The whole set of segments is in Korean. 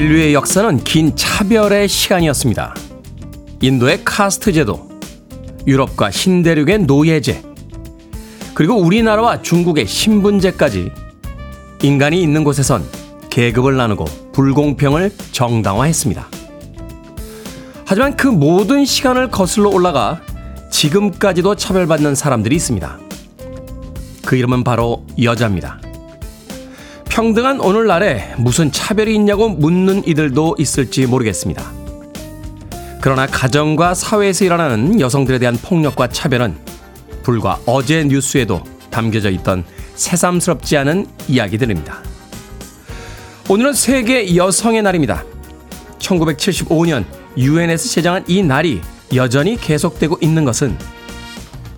인류의 역사는 긴 차별의 시간이었습니다. 인도의 카스트 제도, 유럽과 신대륙의 노예제, 그리고 우리나라와 중국의 신분제까지 인간이 있는 곳에선 계급을 나누고 불공평을 정당화했습니다. 하지만 그 모든 시간을 거슬러 올라가 지금까지도 차별받는 사람들이 있습니다. 그 이름은 바로 여자입니다. 평등한 오늘날에 무슨 차별이 있냐고 묻는 이들도 있을지 모르겠습니다. 그러나 가정과 사회에서 일어나는 여성들에 대한 폭력과 차별은 불과 어제 뉴스에도 담겨져 있던 새삼스럽지 않은 이야기들입니다. 오늘은 세계 여성의 날입니다. 1975년 유엔에서 제정한 이 날이 여전히 계속되고 있는 것은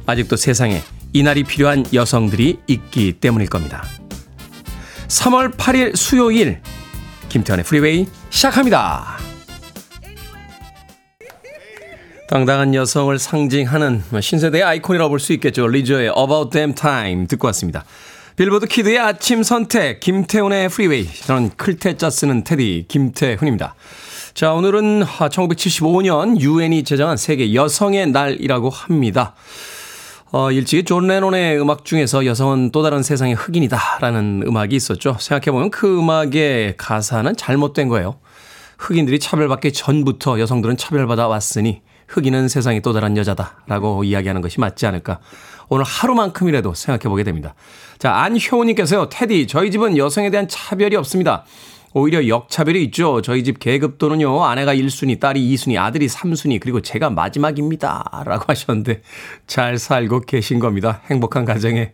아직도 세상에 이 날이 필요한 여성들이 있기 때문일 겁니다. 3월 8일 수요일 김태훈의 Freeway 시작합니다. 당당한 여성을 상징하는 신세대의 아이콘이라고 볼 수 있겠죠. 리조의 About Damn Time 듣고 왔습니다. 빌보드 kid의 아침 선택 김태훈의 Freeway 저는 클 태 자 쓰는 테디 김태훈입니다. 자 오늘은 1975년 유엔이 제정한 세계 여성의 날이라고 합니다. 어, 일찍이 존 레논의 음악 중에서 여성은 또 다른 세상의 흑인이다 라는 음악이 있었죠. 생각해보면 그 음악의 가사는 잘못된 거예요. 흑인들이 차별받기 전부터 여성들은 차별받아 왔으니 흑인은 세상의 또 다른 여자다 라고 이야기하는 것이 맞지 않을까. 오늘 하루만큼이라도 생각해 보게 됩니다. 자, 안효우님께서요, 테디, 저희 집은 여성에 대한 차별이 없습니다. 오히려 역차별이 있죠. 저희 집 계급도는요, 아내가 1순위, 딸이 2순위, 아들이 3순위, 그리고 제가 마지막입니다. 라고 하셨는데, 잘 살고 계신 겁니다. 행복한 가정에.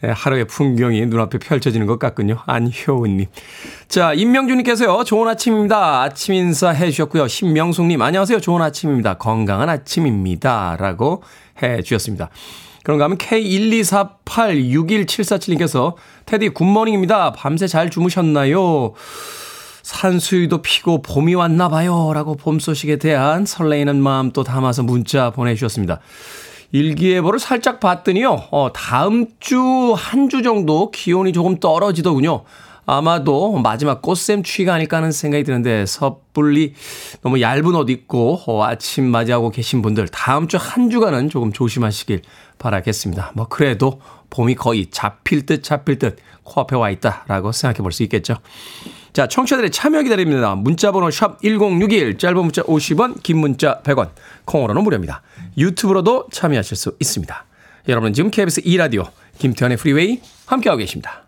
하루의 풍경이 눈앞에 펼쳐지는 것 같군요. 안효은님. 자, 임명준님께서요. 좋은 아침입니다. 아침 인사 해주셨고요. 신명숙님, 안녕하세요. 좋은 아침입니다. 건강한 아침입니다. 라고 해 주셨습니다. 그런가 하면 K124861747님께서 테디 good morning입니다. 밤새 잘 주무셨나요? 산수유도 피고 봄이 왔나 봐요. 라고 봄 소식에 대한 설레이는 마음 또 담아서 문자 보내주셨습니다. 일기예보를 살짝 봤더니요, 어, 다음 주, 한 주 정도 기온이 조금 떨어지더군요. 아마도 마지막 꽃샘 추위가 아닐까 하는 생각이 드는데 섣불리 너무 얇은 옷 입고 어, 아침 맞이하고 계신 분들 다음 주 한 주간은 조금 조심하시길 바라겠습니다. 뭐 그래도 봄이 거의 잡힐 듯 잡힐 듯 코앞에 와 있다라고 생각해 볼 수 있겠죠. 자, 청취자들의 참여 기다립니다. 문자번호 샵 1061, 짧은 문자 50원, 긴 문자 100원, 콩으로는 무료입니다. 유튜브로도 참여하실 수 있습니다. 여러분은 지금 KBS 2라디오 김태현의 프리웨이 함께하고 계십니다.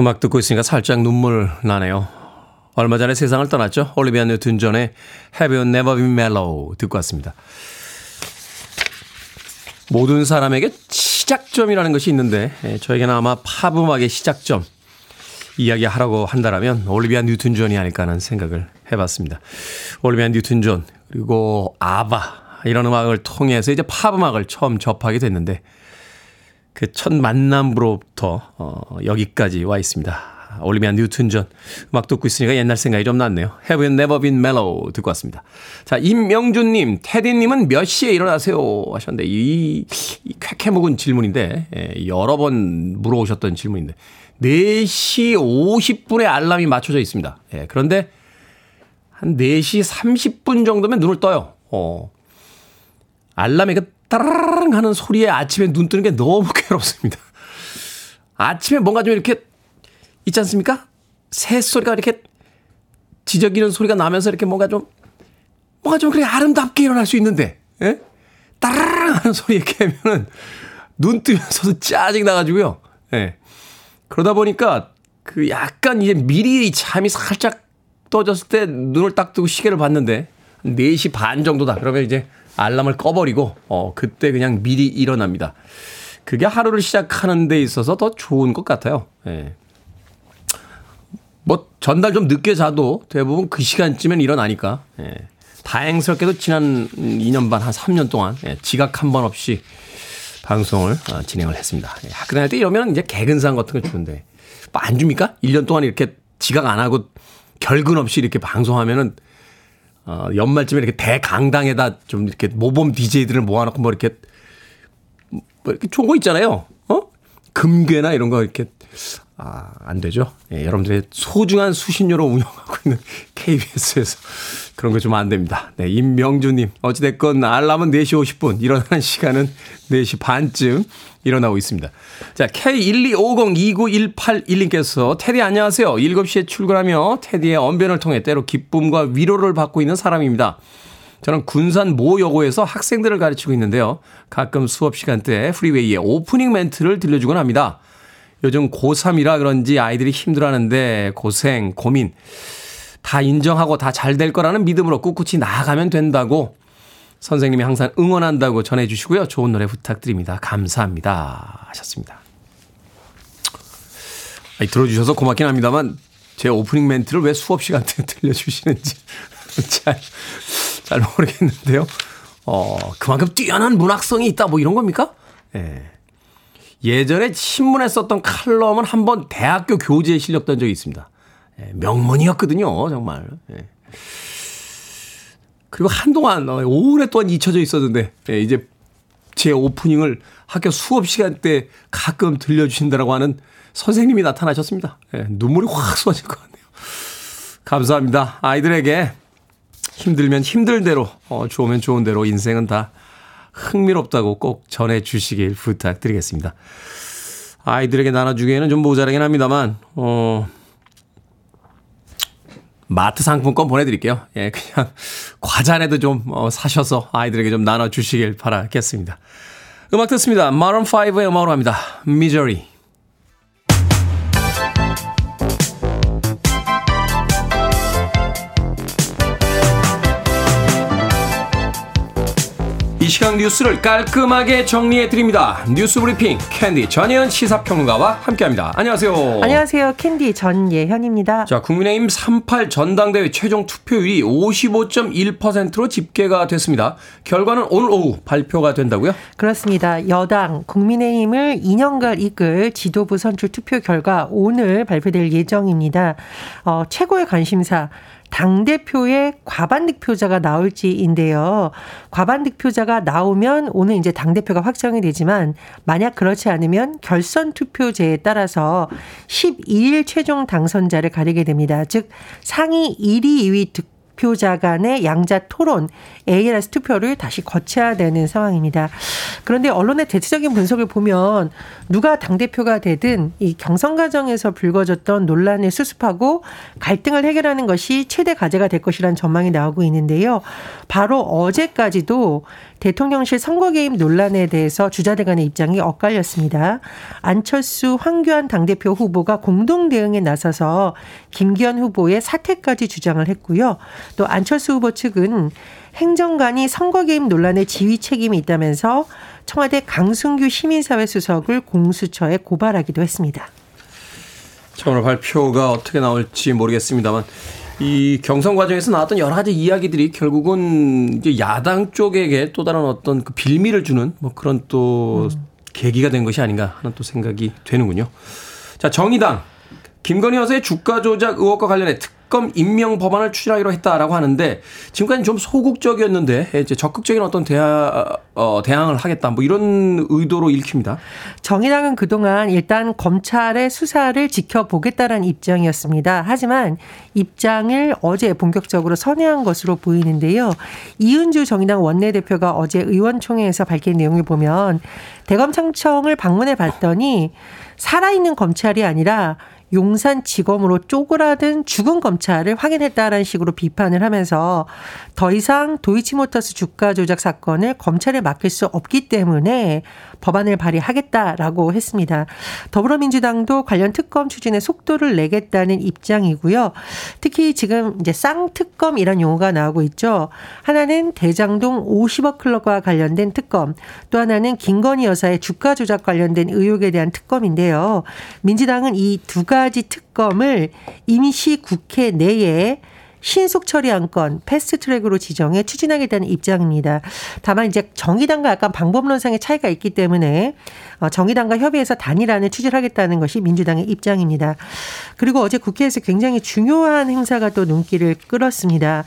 음악 듣고 있으니까 살짝 눈물 나네요. 얼마 전에 세상을 떠났죠. 올리비아 뉴튼 존의 Have You Never Been Mellow 듣고 왔습니다. 모든 사람에게 시작점이라는 것이 있는데 예, 저에게는 아마 팝 음악의 시작점 이야기하라고 한다면 올리비아 뉴튼 존이 아닐까 하는 생각을 해봤습니다. 올리비아 뉴튼 존 그리고 아바 이런 음악을 통해서 이제 팝 음악을 처음 접하게 됐는데 그 첫 만남으로부터 어, 여기까지 와 있습니다. 올리비아 뉴튼 전 음악 듣고 있으니까 옛날 생각이 좀 났네요. Have you never been mellow 듣고 왔습니다. 자, 임명준님, 테디님은 몇 시에 일어나세요? 하셨는데, 이, 이 쾌쾌 묵은 질문인데, 예, 여러 번 물어오셨던 질문인데, 4시 50분에 알람이 맞춰져 있습니다. 예, 그런데 한 4시 30분 정도면 눈을 떠요. 어, 알람이 그 따라랑 하는 소리에 아침에 눈 뜨는 게 너무 괴롭습니다. 아침에 뭔가 좀 이렇게 있지 않습니까? 새소리가 이렇게 지저귀는 소리가 나면서 이렇게 뭔가 좀 뭔가 좀 그렇게 아름답게 일어날 수 있는데 예? 따라랑 하는 소리에 깨면은 눈 뜨면서도 짜증 나가지고요. 예. 그러다 보니까 그 약간 이제 미리 잠이 살짝 떠졌을 때 눈을 딱 뜨고 시계를 봤는데 4시 반 정도다. 그러면 이제 알람을 꺼버리고 어 그때 그냥 미리 일어납니다. 그게 하루를 시작하는 데 있어서 더 좋은 것 같아요. 예. 뭐 전날 좀 늦게 자도 대부분 그 시간쯤엔 일어나니까 예. 다행스럽게도 지난 2년 반 한 3년 동안 예. 지각 한 번 없이 방송을 어, 진행을 했습니다. 예. 학교 다닐 때 이러면 이제 개근상 같은 거 주는데 뭐 안 줍니까? 1년 동안 이렇게 지각 안 하고 결근 없이 이렇게 방송하면은 어, 연말쯤에 이렇게 대강당에다 좀 이렇게 모범 DJ들을 모아놓고 뭐 이렇게 뭐 이렇게 좋은 거 있잖아요. 어? 금괴나 이런 거 이렇게 아, 안 되죠. 예, 여러분들의 소중한 수신료로 운영하고 있는 KBS에서 그런 거 좀 안 됩니다. 네, 임명주님. 어찌됐건 알람은 4시 50분, 일어나는 시간은 4시 반쯤 일어나고 있습니다. 자, K125029181님께서 테디 안녕하세요. 7시에 출근하며 테디의 언변을 통해 때로 기쁨과 위로를 받고 있는 사람입니다. 저는 군산 모 여고에서 학생들을 가르치고 있는데요. 가끔 수업 시간 때 프리웨이에 오프닝 멘트를 들려주곤 합니다. 요즘 고3이라 그런지 아이들이 힘들어하는데 고생, 고민 다 인정하고 다 잘 될 거라는 믿음으로 꿋꿋이 나아가면 된다고 선생님이 항상 응원한다고 전해주시고요. 좋은 노래 부탁드립니다. 감사합니다. 하셨습니다. 아니, 들어주셔서 고맙긴 합니다만 제 오프닝 멘트를 왜 수업 시간 때 들려주시는지 잘, 잘 모르겠는데요. 어, 그만큼 뛰어난 문학성이 있다 뭐 이런 겁니까? 예. 네. 예전에 신문에 썼던 칼럼은 한 번 대학교 교재에 실렸던 적이 있습니다. 예, 명문이었거든요, 정말. 예. 그리고 한동안, 어, 오랫동안 잊혀져 있었는데, 예, 이제 제 오프닝을 학교 수업 시간 때 가끔 들려주신다라고 하는 선생님이 나타나셨습니다. 눈물이 확 쏟아질 것 같네요. 감사합니다. 아이들에게 힘들면 힘들 대로, 어, 좋으면 좋은 대로 인생은 다 흥미롭다고 꼭 전해 주시길 부탁드리겠습니다. 아이들에게 나눠주기에는 좀 모자라긴 합니다만, 어, 마트 상품권 보내드릴게요. 예, 그냥 과자라도 좀 어, 사셔서 아이들에게 좀 나눠주시길 바라겠습니다. 음악 듣습니다. 마룬5의 음악으로 합니다. Misery. 이 시간 뉴스를 깔끔하게 정리해 드립니다. 뉴스 브리핑 캔디 전예현 시사평론가와 함께합니다. 안녕하세요. 안녕하세요. 캔디 전예현입니다. 자, 국민의힘 38 전당대회 최종 투표율이 55.1%로 집계가 됐습니다. 결과는 오늘 오후 발표가 된다고요? 그렇습니다. 여당 국민의힘을 2년간 이끌 지도부 선출 투표 결과 오늘 발표될 예정입니다. 어, 최고의 관심사 당대표의 과반 득표자가 나올지인데요. 과반 득표자가 나오면 오늘 이제 당대표가 확정이 되지만 만약 그렇지 않으면 결선 투표제에 따라서 12일 최종 당선자를 가리게 됩니다. 즉 상위 1위, 2위 득 득표자 간의 양자 토론 ALS 투표를 다시 거쳐야 되는 상황입니다. 그런데 언론의 대체적인 분석을 보면 누가 당대표가 되든 이 경선 과정에서 불거졌던 논란을 수습하고 갈등을 해결하는 것이 최대 과제가 될 것이라는 전망이 나오고 있는데요. 바로 어제까지도 대통령실 선거 개입 논란에 대해서 주자들 간의 입장이 엇갈렸습니다. 안철수, 황교안 당대표 후보가 공동 대응에 나서서 김기현 후보의 사퇴까지 주장을 했고요. 또 안철수 후보 측은 행정관이 선거 개입 논란에 지휘 책임이 있다면서 청와대 강승규 시민사회 수석을 공수처에 고발하기도 했습니다. 자, 오늘 발표가 어떻게 나올지 모르겠습니다만 이 경선 과정에서 나왔던 여러 가지 이야기들이 결국은 이제 야당 쪽에게 또 다른 어떤 그 빌미를 주는 뭐 그런 또 음. 계기가 된 것이 아닌가 하는 또 생각이 되는군요. 자, 정의당 김건희 여사의 주가 조작 의혹과 관련해 특 특검 임명 법안을 추진하기로 했다라고 하는데 지금까지 좀 소극적이었는데 이제 적극적인 어떤 대화, 어, 대항을 하겠다 뭐 이런 의도로 읽힙니다. 정의당은 그동안 일단 검찰의 수사를 지켜보겠다는 입장이었습니다. 하지만 입장을 어제 본격적으로 선회한 것으로 보이는데요. 이은주 정의당 원내대표가 어제 의원총회에서 밝힌 내용을 보면 대검청청을 방문해 봤더니 살아있는 검찰이 아니라 용산지검으로 쪼그라든 죽은 검찰을 확인했다라는 식으로 비판을 하면서 더 이상 도이치모터스 주가 조작 사건을 검찰에 맡길 수 없기 때문에 법안을 발의하겠다라고 했습니다. 더불어민주당도 관련 특검 추진에 속도를 내겠다는 입장이고요. 특히 지금 이제 쌍특검 이런 용어가 나오고 있죠. 하나는 대장동 50억 클럽과 관련된 특검, 또 하나는 김건희 여사의 주가 조작 관련된 의혹에 대한 특검인데요. 민주당은 이 두 가지 특검을 임시 국회 내에 신속 처리 안건 패스트 트랙으로 지정해 추진하겠다는 입장입니다. 다만 이제 정의당과 약간 방법론상의 차이가 있기 때문에 어, 정의당과 협의해서 단일안을 추진하겠다는 것이 민주당의 입장입니다. 그리고 어제 국회에서 굉장히 중요한 행사가 또 눈길을 끌었습니다.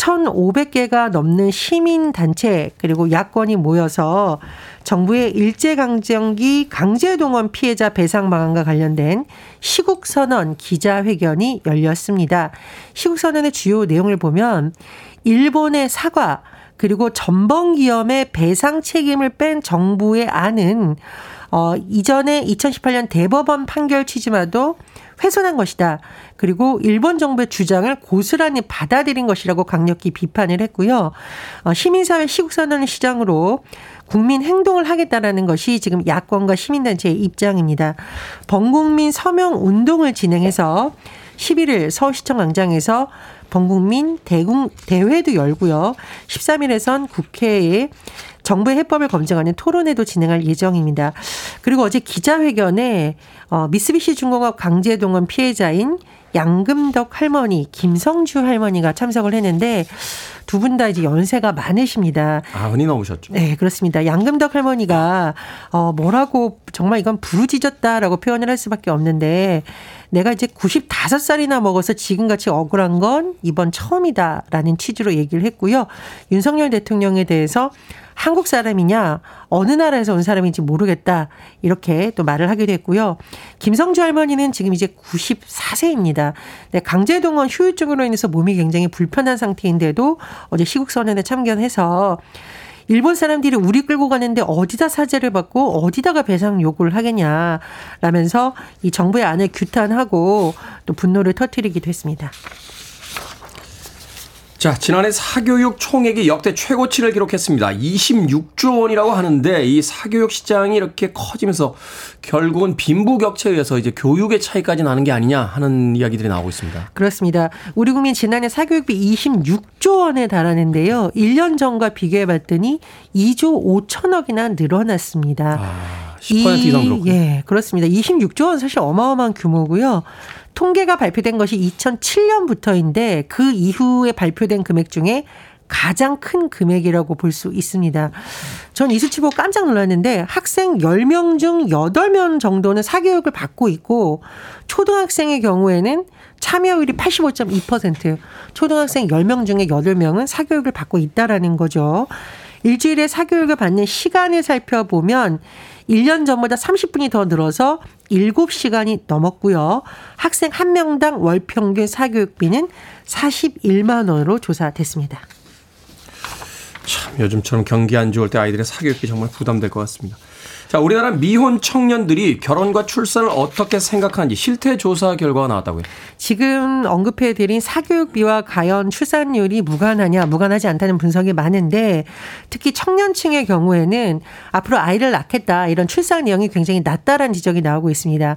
1,500개가 넘는 시민 단체 그리고 야권이 모여서 정부의 일제강점기 강제동원 피해자 배상 방안과 관련된 시국선언 기자회견이 열렸습니다. 시국선언의 주요 내용을 보면 일본의 사과 그리고 전범기업의 배상 책임을 뺀 정부의 안은 어, 이전에 2018년 대법원 판결 취지마도 훼손한 것이다. 그리고 일본 정부의 주장을 고스란히 받아들인 것이라고 강력히 비판을 했고요. 어, 시민사회 시국선언을 시장으로 국민 행동을 하겠다라는 것이 지금 야권과 시민단체의 입장입니다. 범국민 서명 운동을 진행해서 11일 서울시청 광장에서 범국민 대궁 대회도 열고요. 13일에선 국회에 정부의 해법을 검증하는 토론회도 진행할 예정입니다. 그리고 어제 기자회견에 어, 미쓰비시 중공업 강제동원 피해자인 양금덕 할머니, 김성주 할머니가 참석을 했는데 두 분 다 이제 연세가 많으십니다. 아흔이 넘으셨죠? 네, 그렇습니다. 양금덕 할머니가 어 뭐라고 정말 이건 부르짖었다라고 표현을 할 수밖에 없는데 내가 이제 95살이나 먹어서 지금같이 억울한 건 이번 처음이다라는 취지로 얘기를 했고요. 윤석열 대통령에 대해서 한국 사람이냐 어느 나라에서 온 사람인지 모르겠다 이렇게 또 말을 하기도 했고요. 김성주 할머니는 지금 이제 94세입니다. 네, 강제동원 휴유증으로 인해서 몸이 굉장히 불편한 상태인데도 어제 시국선언에 참견해서 일본 사람들이 우리 끌고 가는데 어디다 사죄를 받고 어디다가 배상 요구를 하겠냐 라면서 이 정부의 안을 규탄하고 또 분노를 터뜨리기도 했습니다. 자, 지난해 사교육 총액이 역대 최고치를 기록했습니다. 26조 원이라고 하는데 이 사교육 시장이 이렇게 커지면서 결국은 빈부격차에 의해서 이제 교육의 차이까지 나는 게 아니냐 하는 이야기들이 나오고 있습니다. 그렇습니다. 우리 국민 지난해 사교육비 26조 원에 달하는데요. 1년 전과 비교해 봤더니 2조 5천억이나 늘어났습니다. 아, 10% 이상 늘었군요. 예, 그렇습니다. 26조 원 사실 어마어마한 규모고요. 통계가 발표된 것이 2007년부터인데 그 이후에 발표된 금액 중에 가장 큰 금액이라고 볼 수 있습니다. 전 이 수치 보고 깜짝 놀랐는데 학생 10명 중 8명 정도는 사교육을 받고 있고 초등학생의 경우에는 참여율이 85.2%, 초등학생 10명 중에 8명은 사교육을 받고 있다라는 거죠. 일주일에 사교육을 받는 시간을 살펴보면 1년 전보다 30분이 더 늘어서 7시간이 넘었고요. 학생 1명당 월 평균 사교육비는 41만 원으로 조사됐습니다. 참 요즘처럼 경기 안 좋을 때 아이들의 사교육비 정말 부담될 것 같습니다. 자, 우리나라 미혼 청년들이 결혼과 출산을 어떻게 생각하는지 실태 조사 결과가 나왔다고요. 지금 언급해 드린 사교육비와 과연 출산율이 무관하냐, 무관하지 않다는 분석이 많은데 특히 청년층의 경우에는 앞으로 아이를 낳겠다 이런 출산 내용이 굉장히 낮다라는 지적이 나오고 있습니다.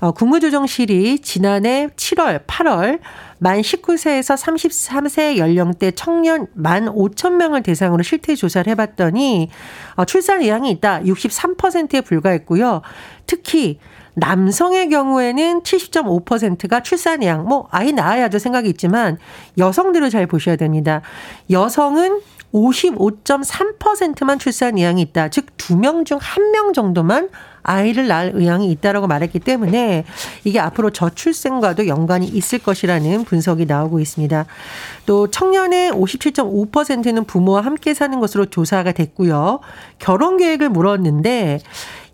어, 국무조정실이 지난해 7월, 8월 만 19세에서 33세 연령대 청년 만 5천 명을 대상으로 실태 조사를 해봤더니 어, 출산 의향이 있다 63%에 불과했고요. 특히 남성의 경우에는 70.5%가 출산 의향, 뭐 아이 낳아야죠 생각이 있지만 여성들을 잘 보셔야 됩니다. 여성은 55.3%만 출산 의향이 있다. 즉, 두 명 중 한 명 정도만 아이를 낳을 의향이 있다라고 말했기 때문에 이게 앞으로 저출생과도 연관이 있을 것이라는 분석이 나오고 있습니다. 또 청년의 57.5%는 부모와 함께 사는 것으로 조사가 됐고요. 결혼 계획을 물었는데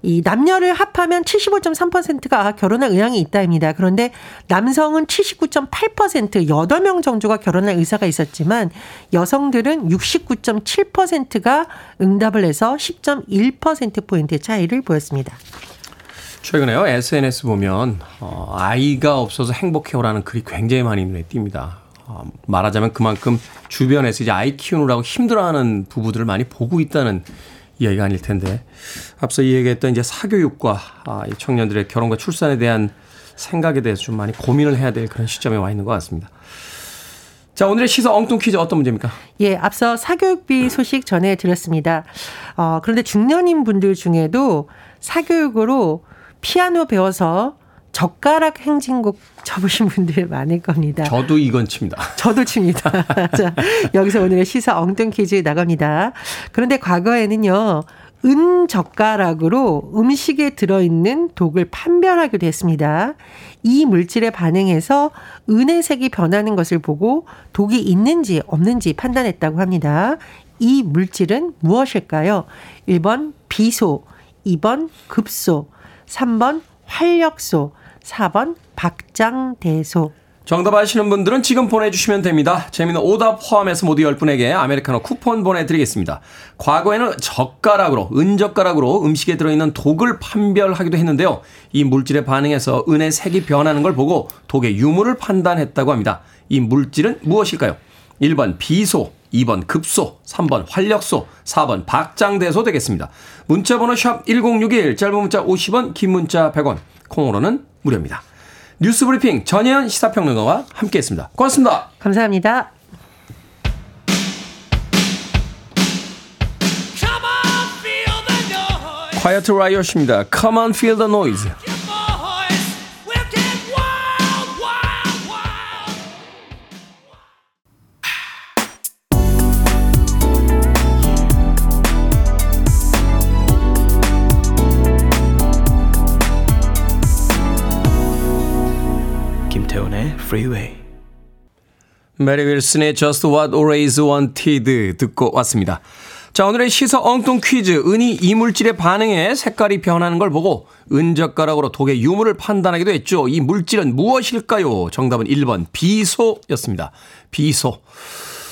이 남녀를 합하면 75.3%가 결혼할 의향이 있다입니다. 그런데 남성은 79.8% 8명 정도가 결혼할 의사가 있었지만 여성들은 69.7%가 응답을 해서 10.1%포인트의 차이를 보였습니다. 최근에요 SNS 보면 어, 아이가 없어서 행복해요라는 글이 굉장히 많이 눈에 띕니다. 어, 말하자면 그만큼 주변에서 이제 아이 키우느라고 힘들어하는 부부들을 많이 보고 있다는 이야기가 아닐 텐데 앞서 이야기했던 이제 사교육과 아, 이 청년들의 결혼과 출산에 대한 생각에 대해서 좀 많이 고민을 해야 될 그런 시점에 와 있는 것 같습니다. 자, 오늘의 시사 엉뚱 퀴즈 어떤 문제입니까? 예, 앞서 사교육비 소식 전해드렸습니다. 어, 그런데 중년인 분들 중에도 사교육으로 피아노 배워서 젓가락 행진곡 접으신 분들 많을 겁니다. 저도 이건 칩니다. 저도 칩니다. 자, 여기서 오늘의 시사 엉뚱 퀴즈 나갑니다. 그런데 과거에는요, 은 젓가락으로 음식에 들어있는 독을 판별하기도 했습니다. 이 물질에 반응해서 은의 색이 변하는 것을 보고 독이 있는지 없는지 판단했다고 합니다. 이 물질은 무엇일까요? 1번 비소, 2번 급소, 3번 활력소, 4번 박장대소. 정답 아시는 분들은 지금 보내주시면 됩니다. 재미는 오답 포함해서 모두 10분에게 아메리카노 쿠폰 보내드리겠습니다. 과거에는 젓가락으로, 은젓가락으로 음식에 들어있는 독을 판별하기도 했는데요. 이 물질에 반응해서 은의 색이 변하는 걸 보고 독의 유무를 판단했다고 합니다. 이 물질은 무엇일까요? 1번 비소, 2번 급소, 3번 활력소, 4번 박장대소 되겠습니다. 문자번호 샵 1061, 짧은 문자 50원, 긴 문자 100원, 콩으로는 무료입니다. 뉴스 브리핑 전혜연 시사평론가와 함께 했습니다. 고맙습니다. 감사합니다. quiet riot입니다. Come on, feel the noise. Freeway. 메리 윌슨의 Just What Always Wanted 듣고 왔습니다. 자, 오늘의 시사 엉뚱 퀴즈. 은이 이물질의 반응에 색깔이 변하는 걸 보고 은젓가락으로 독의 유무를 판단하기도 했죠. 이 물질은 무엇일까요? 정답은 1번 비소였습니다. 비소.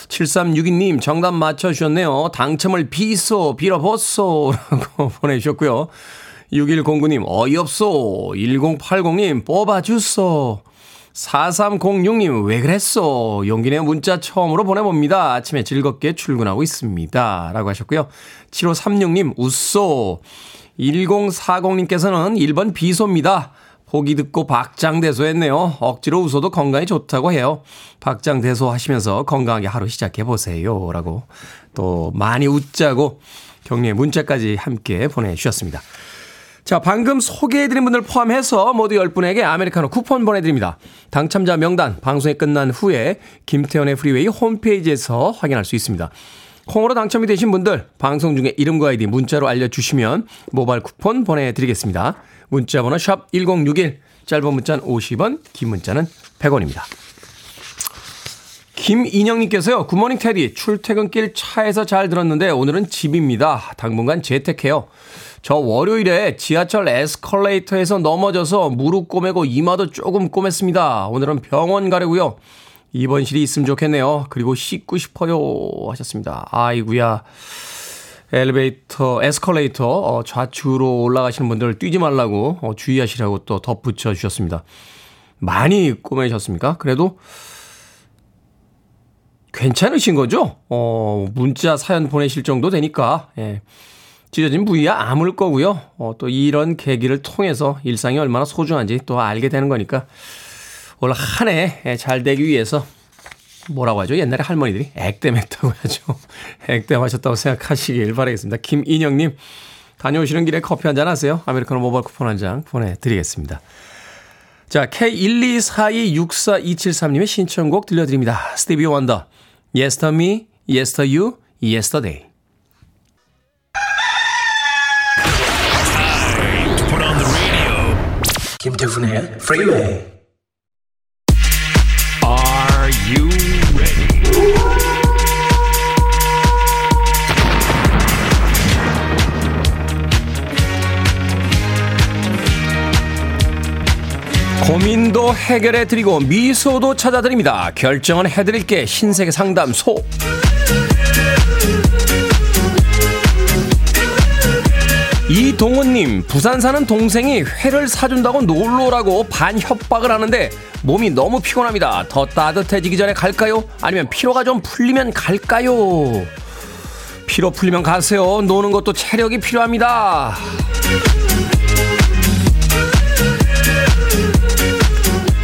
7362님 정답 맞춰주셨네요. 당첨을 비소, 빌어보소 라고 보내주셨고요. 6109님 어이없소. 1080님 뽑아주소. 4306님, 왜 그랬어? 용기내 문자 처음으로 보내봅니다. 아침에 즐겁게 출근하고 있습니다. 라고 하셨고요. 7536님, 웃소. 1040님께서는 1번 비소입니다. 보기 듣고 박장대소 했네요. 억지로 웃어도 건강에 좋다고 해요. 박장대소 하시면서 건강하게 하루 시작해보세요. 라고 또 많이 웃자고 격려의 문자까지 함께 보내주셨습니다. 자, 방금 소개해드린 분들 포함해서 모두 10분에게 아메리카노 쿠폰 보내드립니다. 당첨자 명단 방송이 끝난 후에 김태훈의 프리웨이 홈페이지에서 확인할 수 있습니다. 콩으로 당첨이 되신 분들 방송 중에 이름과 아이디 문자로 알려주시면 모바일 쿠폰 보내드리겠습니다. 문자 번호 샵 1061, 짧은 문자는 50원, 긴 문자는 100원입니다. 김인영님께서요, 굿모닝 테디, 출퇴근길 차에서 잘 들었는데 오늘은 집입니다. 당분간 재택해요. 저 월요일에 지하철 에스컬레이터에서 넘어져서 무릎 꼬매고 이마도 조금 꼬맸습니다. 오늘은 병원 가려고요. 입원실이 있으면 좋겠네요. 그리고 씻고 싶어요 하셨습니다. 아이구야. 엘리베이터, 에스컬레이터 어, 좌측으로 올라가시는 분들 뛰지 말라고 어, 주의하시라고 또 덧붙여 주셨습니다. 많이 꼬매셨습니까? 그래도 괜찮으신 거죠? 어, 문자 사연 보내실 정도 되니까, 예. 찢어진 부위야 아물 거고요. 어, 또 이런 계기를 통해서 일상이 얼마나 소중한지 또 알게 되는 거니까 올 한 해 잘 되기 위해서 뭐라고 하죠? 옛날에 할머니들이 액땜했다고 하죠. 액땜하셨다고 생각하시길 바라겠습니다. 김인영님 다녀오시는 길에 커피 한 잔 하세요. 아메리카노 모바일 쿠폰 한 장 보내드리겠습니다. 자, K124264273님의 신청곡 들려드립니다. 스티비 원더, Yester Me, Yester You, Yesterday. 김태훈의 Freeway. Are you ready? 고민도 해결해 드리고 미소도 찾아드립니다. 결정은 해드릴게 신세계 상담소. 이동훈님, 부산 사는 동생이 회를 사준다고 놀러 오라고 반 협박을 하는데 몸이 너무 피곤합니다. 더 따뜻해지기 전에 갈까요? 아니면 피로가 좀 풀리면 갈까요? 피로 풀리면 가세요. 노는 것도 체력이 필요합니다.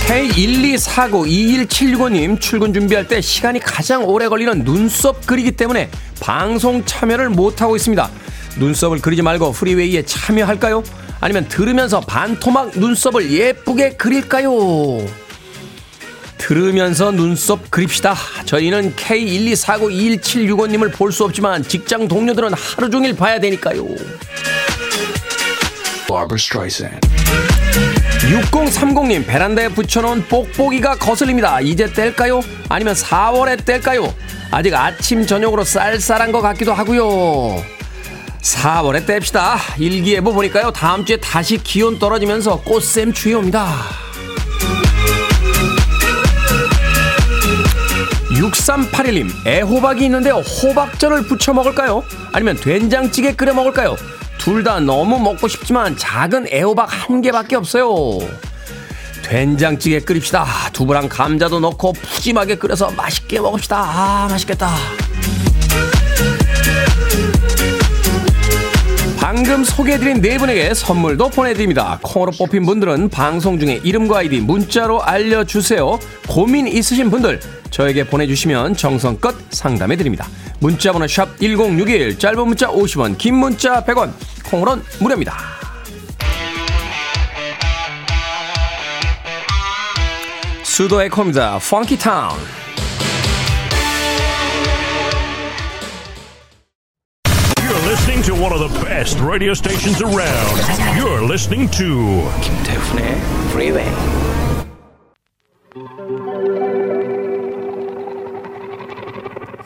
K124921765님 출근 준비할 때 시간이 가장 오래 걸리는 눈썹 그리기 때문에 방송 참여를 못하고 있습니다. 눈썹을 그리지 말고 프리웨이에 참여할까요? 아니면 들으면서 반토막 눈썹을 예쁘게 그릴까요? 들으면서 눈썹 그립시다. 저희는 K124921765님을 볼 수 없지만 직장 동료들은 하루 종일 봐야 되니까요. Barbara Streisand. 6030님 베란다에 붙여놓은 뽁뽁이가 거슬립니다. 이제 뗄까요? 아니면 4월에 뗄까요? 아직 아침 저녁으로 쌀쌀한 것 같기도 하고요. 4월에 뗍시다. 일기예보 보니까요. 다음 주에 다시 기온 떨어지면서 꽃샘 추위 옵니다. 6381님 애호박이 있는데 호박전을 부쳐 먹을까요? 아니면 된장찌개 끓여 먹을까요? 둘 다 너무 먹고 싶지만 작은 애호박 한 개밖에 없어요. 된장찌개 끓입시다. 두부랑 감자도 넣고 푸짐하게 끓여서 맛있게 먹읍시다. 아 맛있겠다. 방금 소개해드린 네 분에게 선물도 보내드립니다. 콩으로 뽑힌 분들은 방송 중에 이름과 아이디 문자로 알려주세요. 고민 있으신 분들 저에게 보내주시면 정성껏 상담해드립니다. 문자번호 샵1061 짧은 문자 50원 긴 문자 100원 콩으로는 무료입니다. 수도 에코입니다. 펑키타운 listening to one of the best radio stations around. You're listening to 김태훈의 Freeway.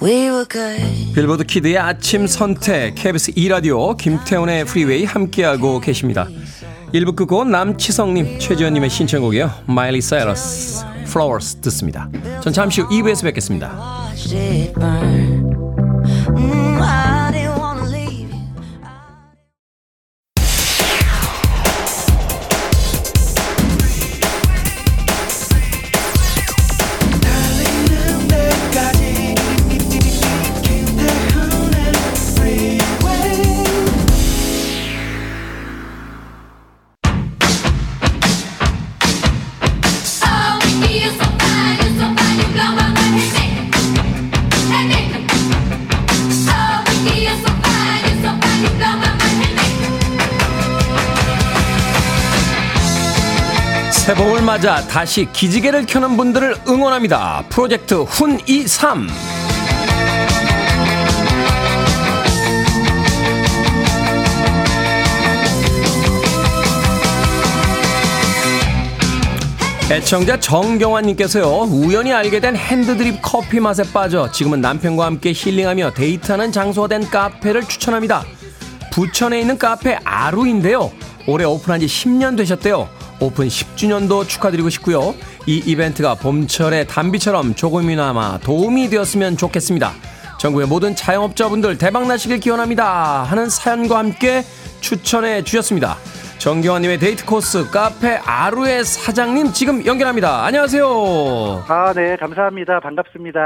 We were good. 빌보드 kid의 아침 선택 KBS 2 라디오 김태훈의 프리웨이 함께하고 계십니다. 1부 끝곡 남치성님 최지현님의 신청곡이요. 마일리 사이러스 Flowers 듣습니다. 전 잠시 후 2부에서 뵙겠습니다. 다시 기지개를 켜는 분들을 응원합니다. 프로젝트 훈23 애청자 정경환님께서요 우연히 알게 된 핸드드립 커피 맛에 빠져 지금은 남편과 함께 힐링하며 데이트하는 장소가 된 카페를 추천합니다. 부천에 있는 카페 아루인데요. 올해 오픈한 지 10년 되셨대요 오픈 10주년도 축하드리고 싶고요 이 이벤트가 봄철의 단비처럼 조금이나마 도움이 되었으면 좋겠습니다 전국의 모든 자영업자분들 대박나시길 기원합니다 하는 사연과 함께 추천해 주셨습니다 정경환님의 데이트 코스 카페 아루의 사장님 지금 연결합니다. 안녕하세요. 아, 네, 감사합니다. 반갑습니다.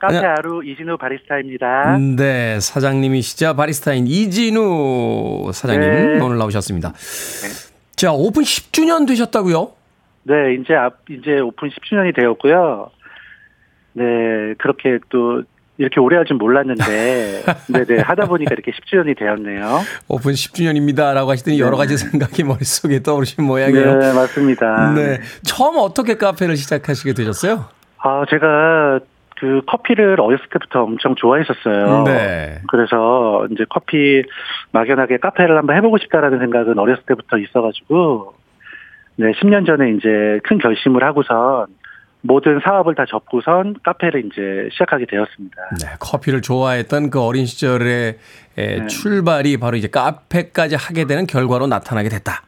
카페 안녕- 아루 이진우 바리스타입니다. 네, 사장님이시자 바리스타인 이진우 사장님 네. 오늘 나오셨습니다. 자, 오픈 10주년 되셨다고요? 네, 이제 앞, 이제 오픈 10주년이 되었고요. 네, 그렇게 또 이렇게 오래 할 줄 몰랐는데, 네네, 하다 보니까 이렇게 10주년이 되었네요. 오픈 10주년입니다 라고 하시더니 여러 가지 생각이 머릿속에 떠오르신 모양이에요. 네, 맞습니다. 네. 처음 어떻게 카페를 시작하시게 되셨어요? 아, 제가 그 커피를 어렸을 때부터 엄청 좋아했었어요. 네. 그래서 이제 커피 막연하게 카페를 한번 해보고 싶다라는 생각은 어렸을 때부터 있어가지고, 네, 10년 전에 이제 큰 결심을 하고선 모든 사업을 다 접고선 카페를 이제 시작하게 되었습니다. 네, 커피를 좋아했던 그 어린 시절의 에, 출발이 바로 이제 카페까지 하게 되는 결과로 나타나게 됐다.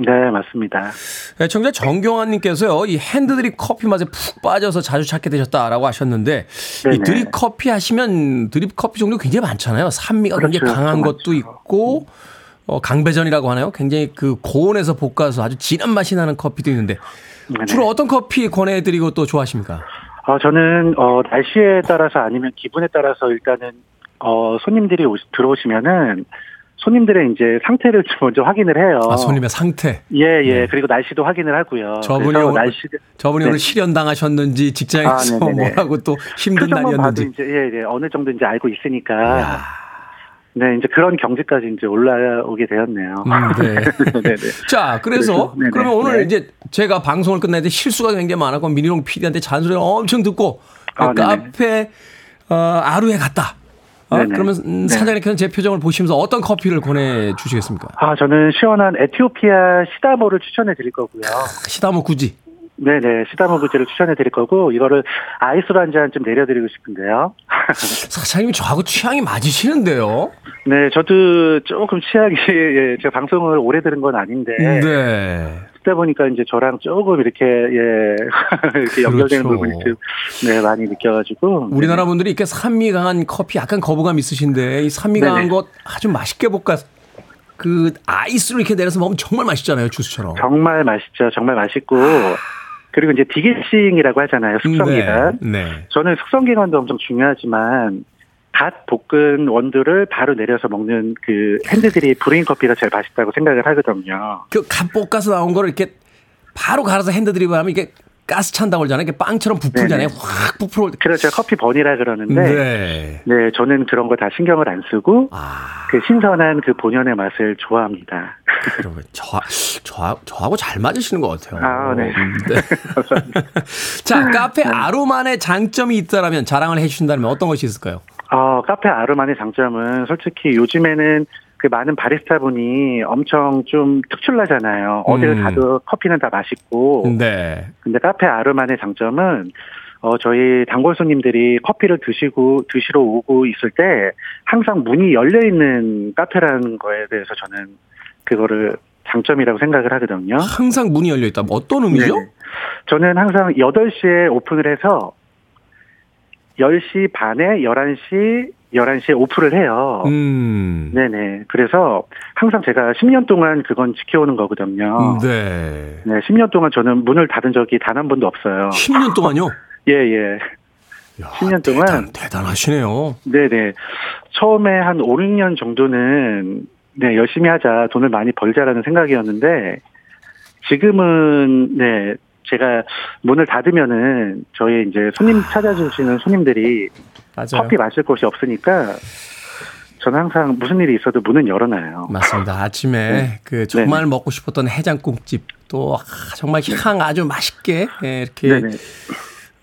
네, 맞습니다. 청자 정경환님께서요, 이 핸드드립 커피 맛에 푹 빠져서 자주 찾게 되셨다라고 하셨는데, 이 네네. 드립 커피 하시면 드립 커피 종류 굉장히 많잖아요. 산미가 굉장히 그렇죠. 강한 그렇죠. 것도 있고, 어, 강배전이라고 하나요? 굉장히 그 고온에서 볶아서 아주 진한 맛이 나는 커피도 있는데 네네. 주로 어떤 커피 권해드리고 또 좋아하십니까? 어, 저는 어, 날씨에 따라서 아니면 기분에 따라서 일단은 어, 손님들이 오, 들어오시면은 손님들의 이제 상태를 좀 먼저 확인을 해요. 아, 손님의 상태. 예, 예. 그리고 날씨도 확인을 하고요. 저분이 오늘, 날씨 저분이 네. 오늘 실현 당하셨는지 직장에서 아. 뭐라고 또 힘든 날이었는지. 이제 예, 예. 어느 정도 이제 알고 있으니까 야, 네, 이제 그런 경지까지 이제 올라오게 되었네요. 음, 네. 네, 네. 자, 그래서 네네. 그러면 오늘 네. 이제 제가 방송을 때 실수가 굉장히 많았고 민희롱 PD한테 잔소리를 엄청 듣고 아, 네네. 카페 어, 아루에 갔다. 어, 네네. 그러면 음, 네. 사장님께서 제 표정을 보시면서 어떤 커피를 권해 주시겠습니까? 아, 저는 시원한 에티오피아 시다모를 추천해 드릴 거고요. 시다모 굳이. 네네, 시다모 구제를 추천해 드릴 거고, 이거를 아이스로 한 잔 좀 내려드리고 싶은데요. 사장님이 저하고 취향이 맞으시는데요. 네, 저도 조금 취향이, 예, 제가 방송을 오래 들은 건 아닌데, 네. 듣다 보니까 이제 저랑 조금 이렇게, 예, 이렇게 연결되는 그렇죠. 부분이 좀, 네, 많이 느껴가지고. 우리나라 분들이 이렇게 산미 강한 커피 약간 거부감 있으신데 이 산미 강한. 것 아주 맛있게 볶아 그 아이스로 이렇게 내려서 먹으면 정말 맛있잖아요 주스처럼. 정말 맛있죠. 정말 맛있고, 그리고 이제 degassing이라고 하잖아요. 숙성기간. 네. 네. 저는 숙성기간도 엄청 중요하지만, 갓 볶은 원두를 바로 내려서 먹는 그 핸드드립 brewing 커피가 제일 맛있다고 생각을 하거든요. 그 갓 볶아서 나온 거를 이렇게 바로 갈아서 핸드드립을 하면 이게 가스 찬다고 그러잖아요. 이게 빵처럼 부풀잖아요. 네네. 확 부풀어. 그렇죠. 커피 bun이라 그러는데, 네. 네, 저는 그런 거 다 신경을 안 쓰고, 아, 그 신선한 그 본연의 맛을 좋아합니다. 그러면 저, 저, 저하고 잘 맞으시는 것 같아요. 아, 네. 음, 자, 카페 아로만의 장점이 있다라면 자랑을 해주신다면 어떤 것이 있을까요? 어, 카페 아르만의 장점은 솔직히 요즘에는 그 많은 바리스타 분이 엄청 좀 특출나잖아요. 어딜 음. 가도 커피는 다 맛있고. 네. 근데 카페 아르만의 장점은 어, 저희 단골 손님들이 커피를 드시고, 드시러 오고 있을 때 항상 문이 열려 있는 카페라는 거에 대해서 저는 그거를 장점이라고 생각을 하거든요. 항상 문이 열려 있다. 어떤 의미죠? 네네. 저는 항상 8시에 오픈을 해서 10시 반에 11시, 11시에 오픈을 해요. 음. 네네. 그래서 항상 제가 10년 동안 그건 지켜오는 거거든요. 네. 네, 10년 동안 저는 문을 닫은 적이 단 한 번도 없어요. 10년 동안요? 예, 예. 야, 10년 동안? 대단, 대단하시네요. 네네. 처음에 한 5, 6년 정도는 네, 열심히 하자, 돈을 많이 벌자라는 생각이었는데, 지금은, 네, 제가 문을 닫으면은 저희 이제 손님 찾아주시는 손님들이 맞아요. 커피 마실 곳이 없으니까 저는 항상 무슨 일이 있어도 문은 열어놔요. 맞습니다. 아침에 그 정말 먹고 싶었던 해장국집 또 아, 정말 향 아주 맛있게 예, 이렇게 네네.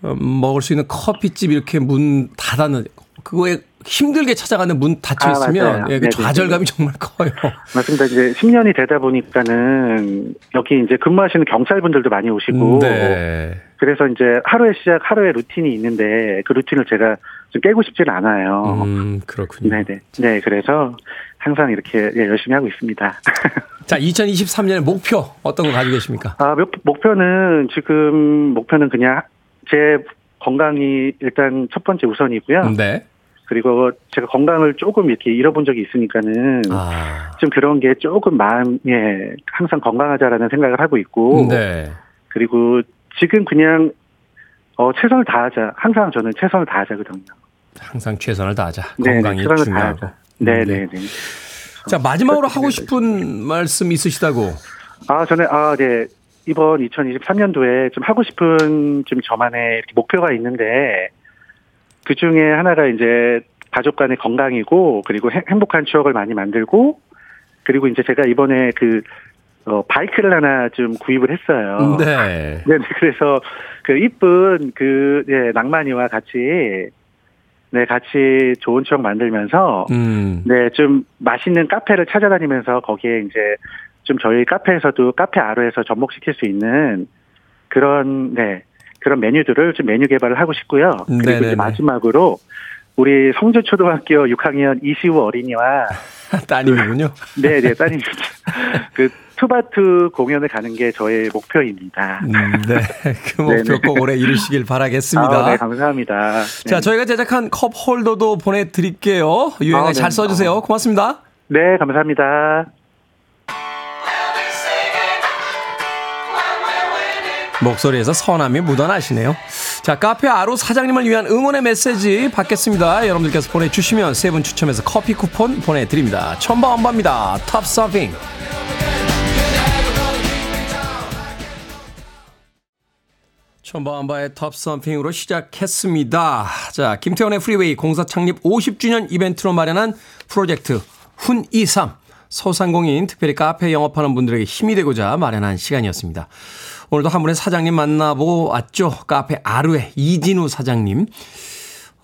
어, 먹을 수 있는 커피집 이렇게 문 닫아는 그거에 힘들게 찾아가는 문 닫혀 아, 있으면 맞아요. 예, 그. 좌절감이 정말 커요. 맞습니다. 이제 10년이 되다 보니까는 여기 이제 근무하시는 경찰분들도 많이 오시고 네. 그래서 이제 하루의 시작, 하루의 루틴이 있는데 그 루틴을 제가 좀 깨고 싶지는 않아요. 음, 그렇군요. 네네. 네, 그래서 항상 이렇게 예, 열심히 하고 있습니다. 자, 2023년의 목표 어떤 거 가지고 계십니까? 아, 목- 목표는 지금 목표는 그냥 제 건강이 일단 첫 번째 우선이고요. 네. 그리고 제가 건강을 조금 이렇게 잃어본 적이 있으니까는 아. 좀 그런 게 조금 마음에 항상 건강하자라는 생각을 하고 있고 네. 그리고 지금 그냥 어 최선을 다하자. 항상 저는 최선을 다하자거든요. 항상 최선을 다하자. 네, 건강이 최선을 중요하고. 다하자. 네, 네. 네, 네. 자, 마지막으로 하고 싶은 말씀 있으시다고. 아, 저는 아, 네. 이번 2023년도에 좀 하고 싶은 좀 저만의 목표가 있는데 그 중에 하나가 이제 가족 간의 건강이고 그리고 행- 행복한 추억을 많이 만들고 그리고 이제 제가 이번에 그 어, 바이크를 하나 좀 구입을 했어요. 네. 네, 네, 그래서 그 이쁜 그 예, 낭만이와 같이 네, 같이 좋은 추억 만들면서 음. 네, 좀 맛있는 카페를 찾아다니면서 거기에 이제 좀 저희 카페에서도 카페 아루에서 접목시킬 수 있는 그런 네 그런 메뉴들을 좀 메뉴 개발을 하고 싶고요. 그리고 네네네. 이제 마지막으로 우리 성주초등학교 6학년 이시우 어린이와 따님이군요. 네 네 따님 그 투바투 공연을 가는 게 저의 목표입니다. 음, 네. 그 목표. 꼭 올해 이루시길 바라겠습니다. 아, 네, 감사합니다. 자, 네. 저희가 제작한 컵 홀더도 보내드릴게요. 유행에 아, 네. 잘 써주세요. 고맙습니다. 네, 감사합니다. 목소리에서 선함이 묻어나시네요. 자, 카페 아루 사장님을 위한 응원의 메시지 받겠습니다. 여러분들께서 보내주시면 세 분 추첨해서 커피 쿠폰 보내드립니다. 첨바왐바입니다. Tubthumping. 첨바왐바의 Tubthumping으로 시작했습니다. 자, 김태훈의 프리웨이 공사 창립 50주년 이벤트로 마련한 프로젝트 훈23. 소상공인 특별히 카페 영업하는 분들에게 힘이 되고자 마련한 시간이었습니다. 오늘도 한 분의 사장님 만나보고 왔죠. 카페 아루의 이진우 사장님.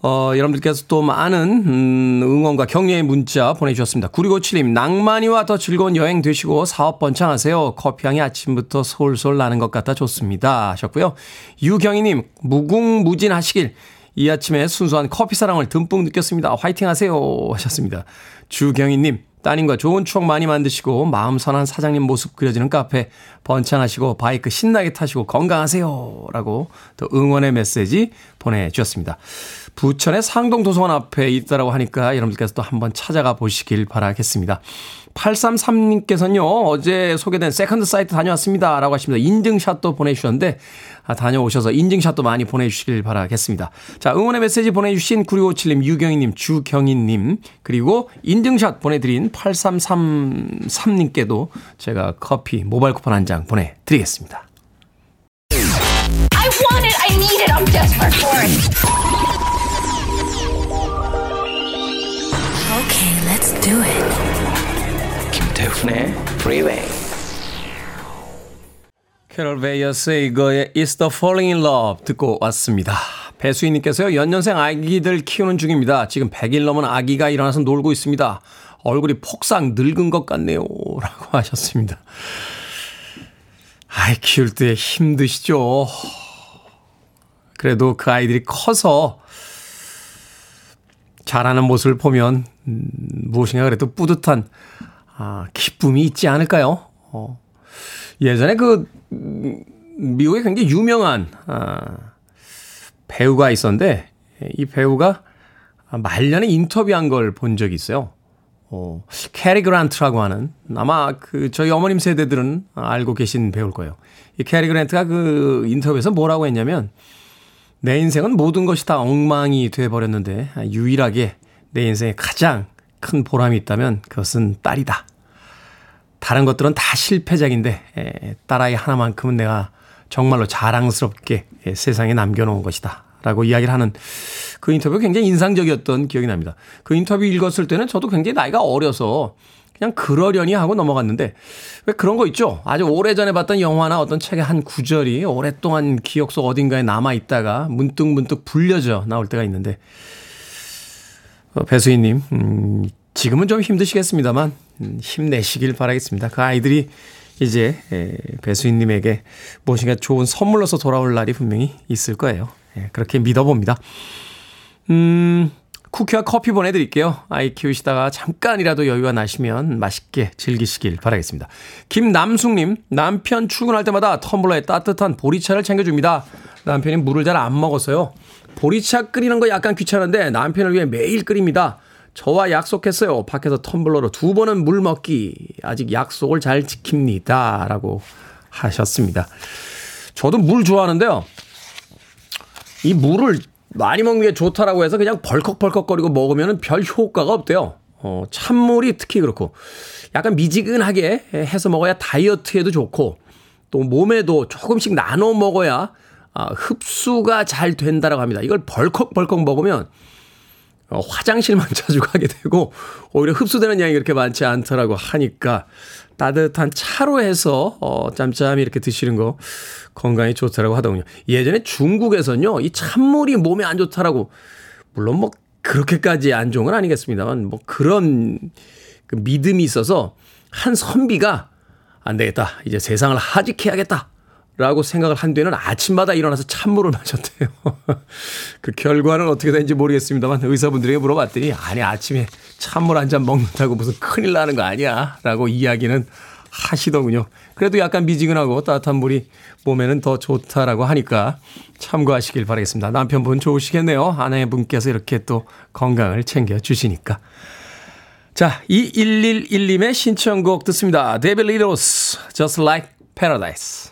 어, 여러분들께서 또 많은 음, 응원과 격려의 문자 보내주셨습니다. 9657님, 낭만이와 더 즐거운 여행 되시고 사업 번창하세요. 커피향이 아침부터 솔솔 나는 것 같아 좋습니다. 하셨고요. 유경희님, 무궁무진 하시길. 이 아침에 순수한 커피 사랑을 듬뿍 느꼈습니다. 화이팅 하세요. 하셨습니다. 주경희님, 따님과 좋은 추억 많이 만드시고 마음 선한 사장님 모습 그려지는 카페 번창하시고 바이크 신나게 타시고 건강하세요. 라고 또 응원의 메시지 보내주셨습니다. 부천의 상동도서관 앞에 있다라고 하니까 여러분들께서 또 한번 찾아가 보시길 바라겠습니다. 833님께서는요, 어제 소개된 세컨드 사이트 다녀왔습니다. 라고 하십니다. 인증샷도 보내주셨는데, 아, 다녀오셔서 인증샷도 많이 보내주시길 바라겠습니다. 자, 응원의 메시지 보내주신 9657님, 유경희님, 주경희님, 그리고 인증샷 보내드린 8333님께도 제가 커피 모바일 쿠폰 한 장 보내드리겠습니다. I want it. I need it. I'm desperate for it. Okay, let's do it. 김태훈의 Freeway. 캐럴 베이어 세이거의 It's the Falling in Love 듣고 왔습니다. 배수인님께서요, 연년생 아기들 키우는 중입니다. 지금 100일 넘은 아기가 일어나서 놀고 있습니다. 얼굴이 폭삭 늙은 것 같네요. 라고 하셨습니다. 아이, 키울 때 힘드시죠? 그래도 그 아이들이 커서 자라는 모습을 보면, 음, 무엇인가 그래도 뿌듯한, 아, 기쁨이 있지 않을까요? 어. 예전에 그, 음, 미국에 굉장히 유명한, 아, 배우가 있었는데, 이 배우가 말년에 인터뷰한 걸 본 적이 있어요. 어, 캐리 그란트라고 하는, 아마 그, 저희 어머님 세대들은 알고 계신 배우일 거예요. 이 캐리 그란트가 그 인터뷰에서 뭐라고 했냐면, 내 인생은 모든 것이 다 엉망이 돼버렸는데, 유일하게 내 인생에 가장 큰 보람이 있다면 그것은 딸이다. 다른 것들은 다 실패작인데 에, 딸아이 하나만큼은 내가 정말로 자랑스럽게 에, 세상에 남겨놓은 것이다. 라고 이야기를 하는 그 인터뷰가 굉장히 인상적이었던 기억이 납니다. 그 인터뷰 읽었을 때는 저도 굉장히 나이가 어려서 그냥 그러려니 하고 넘어갔는데 왜 그런 거 있죠? 아주 오래전에 봤던 영화나 어떤 책의 한 구절이 오랫동안 기억 속 어딘가에 남아 있다가 문득 문득 불려져 나올 때가 있는데 어, 배수희님, 음, 지금은 좀 힘드시겠습니다만, 음, 힘내시길 바라겠습니다. 그 아이들이 이제, 에, 배수희님에게 무엇인가 좋은 선물로서 돌아올 날이 분명히 있을 거예요. 예, 그렇게 믿어봅니다. 음, 쿠키와 커피 보내드릴게요. 아이 키우시다가 잠깐이라도 여유가 나시면 맛있게 즐기시길 바라겠습니다. 김남숙님, 남편 출근할 때마다 텀블러에 따뜻한 보리차를 챙겨줍니다. 남편이 물을 잘 안 먹어서요. 보리차 끓이는 거 약간 귀찮은데 남편을 위해 매일 끓입니다. 저와 약속했어요. 밖에서 텀블러로 두 번은 물 먹기. 아직 약속을 잘 지킵니다. 라고 하셨습니다. 저도 물 좋아하는데요. 이 물을 많이 먹는 게 좋다라고 해서 그냥 벌컥벌컥거리고 먹으면 별 효과가 없대요. 어, 찬물이 특히 그렇고 약간 미지근하게 해서 먹어야 다이어트에도 좋고 또 몸에도 조금씩 나눠 먹어야 아, 흡수가 잘 된다라고 합니다. 이걸 벌컥벌컥 먹으면 어, 화장실만 자주 가게 되고 오히려 흡수되는 양이 그렇게 많지 않더라고 하니까 따뜻한 차로 해서 어, 짬짬이 이렇게 드시는 거 건강에 좋다라고 하더군요. 예전에 중국에서는요, 이 찬물이 몸에 안 좋다라고 물론 뭐 그렇게까지 안 좋은 건 아니겠습니다만 뭐 그런 그 믿음이 있어서 한 선비가 안 되겠다. 이제 세상을 하직해야겠다. 라고 생각을 한 뒤에는 아침마다 일어나서 찬물을 마셨대요. 그 결과는 어떻게 된지 모르겠습니다만 의사분들에게 물어봤더니 아니 아침에 찬물 한 잔 먹는다고 무슨 큰일 나는 거 아니야 라고 이야기는 하시더군요. 그래도 약간 미지근하고 따뜻한 물이 몸에는 더 좋다라고 하니까 참고하시길 바라겠습니다. 남편분 좋으시겠네요. 아내분께서 이렇게 또 건강을 챙겨주시니까. 자, 2111님의 신청곡 듣습니다. 데빌 리로스, Just Like Paradise.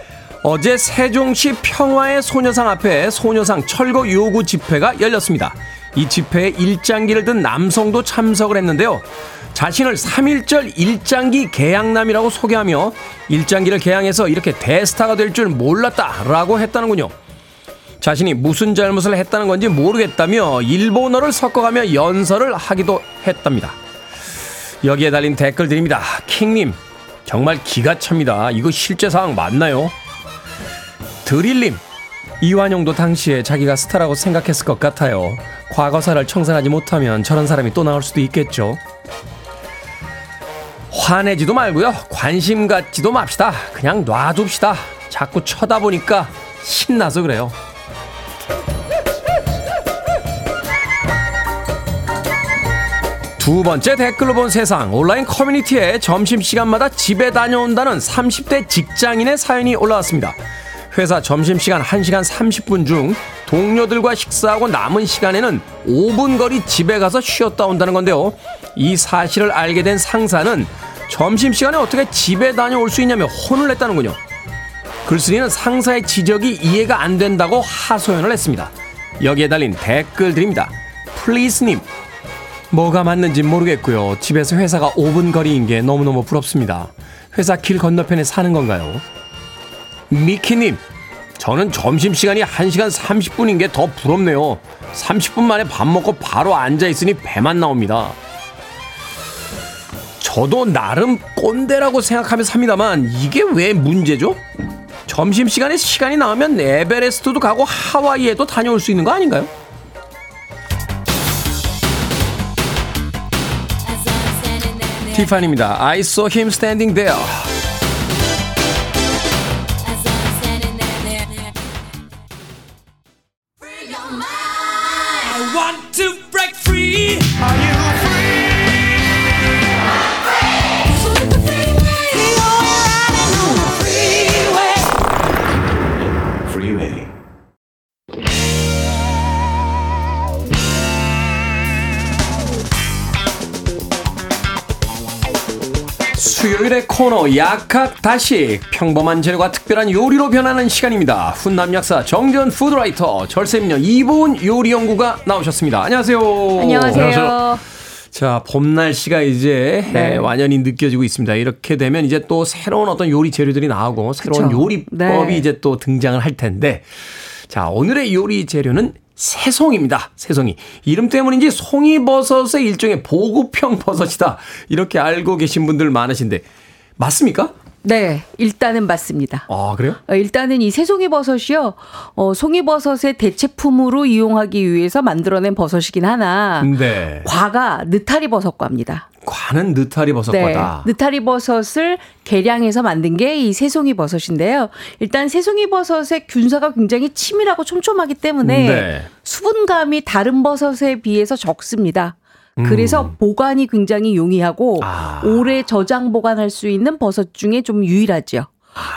어제 세종시 평화의 소녀상 앞에 소녀상 철거 요구 집회가 열렸습니다. 이 집회에 일장기를 든 남성도 참석을 했는데요. 자신을 3.1절 일장기 개양남이라고 소개하며 일장기를 개양해서 이렇게 대스타가 될 줄 몰랐다라고 했다는군요. 자신이 무슨 잘못을 했다는 건지 모르겠다며 일본어를 섞어가며 연설을 하기도 했답니다. 여기에 달린 댓글들입니다. 킹님, 정말 기가 찹니다. 이거 실제 상황 맞나요? 드릴님, 이완용도 당시에 자기가 스타라고 생각했을 것 같아요. 과거사를 청산하지 못하면 저런 사람이 또 나올 수도 있겠죠. 화내지도 말고요. 관심 갖지도 맙시다. 그냥 놔둡시다. 자꾸 쳐다보니까 신나서 그래요. 두 번째 댓글로 본 세상 온라인 커뮤니티에 점심시간마다 집에 다녀온다는 30대 직장인의 사연이 올라왔습니다. 회사 점심시간 1시간 30분 중 동료들과 식사하고 남은 시간에는 5분 거리 집에 가서 쉬었다 온다는 건데요. 이 사실을 알게 된 상사는 점심시간에 어떻게 집에 다녀올 수 있냐며 혼을 냈다는군요. 글쓴이는 상사의 지적이 이해가 안 된다고 하소연을 했습니다. 여기에 달린 댓글들입니다. 플리스님, 뭐가 맞는지 모르겠고요. 집에서 회사가 5분 거리인 게 너무너무 부럽습니다. 회사 길 건너편에 사는 건가요? 미키님, 저는 점심시간이 1시간 30분인 게 더 부럽네요. 30분 만에 밥 먹고 바로 앉아있으니 배만 나옵니다. 저도 나름 꼰대라고 생각하며 삽니다만 이게 왜 문제죠? 점심시간에 시간이 나오면 에베레스트도 가고 하와이에도 다녀올 수 있는 거 아닌가요? 티파니입니다. I saw him standing there. 코너 약학 다시 평범한 재료가 특별한 요리로 변하는 시간입니다. 훈남 약사 정전 푸드라이터 절세미녀 이보은 요리 연구가 나오셨습니다. 안녕하세요. 안녕하세요. 자, 봄 날씨가 이제 네. 예, 완연히 느껴지고 있습니다. 이렇게 되면 이제 또 새로운 어떤 요리 재료들이 나오고 새로운 그쵸. 요리법이 네. 이제 또 등장을 할 텐데 자, 오늘의 요리 재료는 새송입니다. 새송이. 이름 때문인지 송이버섯의 일종의 보급형 버섯이다. 이렇게 알고 계신 분들 많으신데 맞습니까? 네, 일단은 맞습니다. 아, 그래요? 어, 일단은 이 새송이 버섯이요, 어, 송이버섯의 대체품으로 이용하기 위해서 만들어낸 버섯이긴 하나, 네. 과가 느타리 버섯과입니다. 과는 느타리 네, 버섯과다. 느타리 버섯을 개량해서 만든 게 이 새송이 버섯인데요. 일단 새송이 버섯의 균사가 굉장히 치밀하고 촘촘하기 때문에 네. 수분감이 다른 버섯에 비해서 적습니다. 그래서 보관이 굉장히 용이하고 음. 아. 오래 저장 보관할 수 있는 버섯 중에 좀 유일하죠.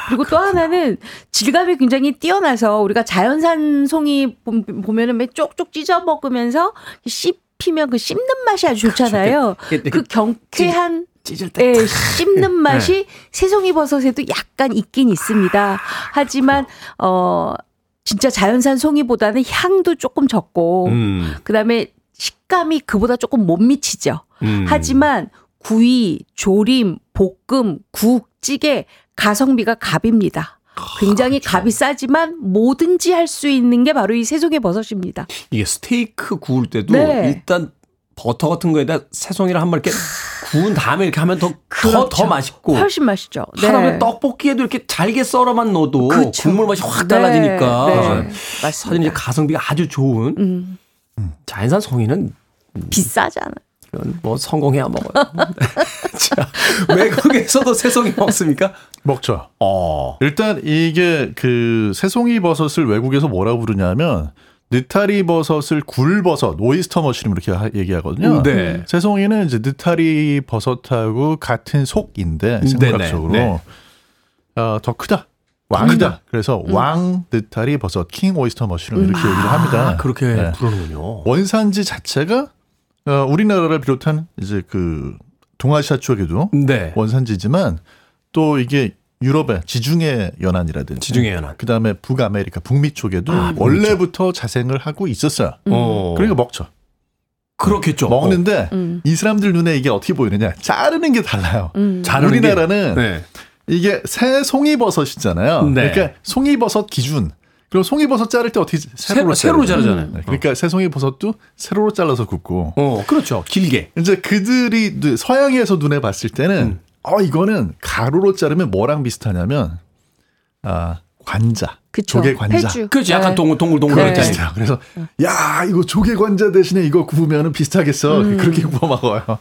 그리고 또 하나는 질감이 굉장히 뛰어나서 우리가 자연산 송이 보- 보면은 매 쪽쪽 찢어 먹으면서 씹히면 그 씹는 맛이 아주 좋잖아요. 이렇게 그 경쾌한 찢을 때. 예, 씹는 맛이 새송이 버섯에도 약간 있긴 있습니다. 하지만 어 진짜 자연산 송이보다는 향도 조금 적고 음. 그다음에 식감이 그보다 조금 못 미치죠. 음. 하지만 구이, 조림, 볶음, 국, 찌개 가성비가 갑입니다. 굉장히 그렇죠. 값이 싸지만 뭐든지 할 수 있는 게 바로 이 새송이 버섯입니다. 이게 스테이크 구울 때도 네. 일단 버터 같은 거에다 새송이를 한 번 이렇게 구운 다음에 이렇게 하면 더, 더, 더, 그렇죠. 맛있고. 훨씬 맛있죠. 하다보면 떡볶이에도 이렇게 잘게 썰어만 넣어도 그렇죠. 국물 맛이 확 네, 달라지니까. 네, 사실 맞습니다. 이제 가성비가 아주 좋은 음, 자연산 송이는 비싸잖아요. 뭐 성공해야 먹어요. 자, 외국에서도 새송이 먹습니까? 먹죠. 어. 일단 이게 그 새송이 버섯을 외국에서 뭐라고 부르냐면 느타리 버섯을 굴버섯, 오이스터 머쉬룸 이렇게 하- 얘기하거든요. 네. 새송이는 이제 느타리 버섯하고 같은 속인데 생물학적으로. 네네, 네. 어, 더 크다. 왕이다. 그래서 왕 느타리 버섯 킹 오이스터 머쉬룸 이렇게 얘기를 합니다. 아, 그렇게 네. 부르는군요. 원산지 자체가 어, 우리나라를 비롯한 이제 그 동아시아 쪽에도 네. 원산지지만 또 이게 유럽의 지중해 연안이라든지 지중해 연안. 그다음에 북아메리카 북미 쪽에도 원래부터 자생을 하고 있었어요. 어. 그러니까 먹죠. 그렇겠죠. 먹는데 음. 이 사람들 눈에 이게 어떻게 보이느냐? 자르는 게 달라요. 음. 자르는 게- 우리나라는 네. 이게 새 송이버섯이잖아요. 네. 그러니까 송이버섯 기준. 그럼 송이버섯 자를 때 어떻게 세로, 세로로 세로 자르죠? 자르잖아요. 네, 그러니까 새송이버섯도 세로로 잘라서 굽고. 어, 그렇죠. 길게. 이제 그들이 눈- 서양에서 눈에 봤을 때는 음. 어 이거는 가로로 자르면 뭐랑 비슷하냐면 아 관자, 그쵸. 조개 관자. 폐주. 그렇지. 약간 네. 동글 동글 동글 네. 했잖아요. 비슷해요. 그래서 야 이거 조개 관자 대신에 이거 구우면은 비슷하겠어. 음. 그렇게 구워 먹어요.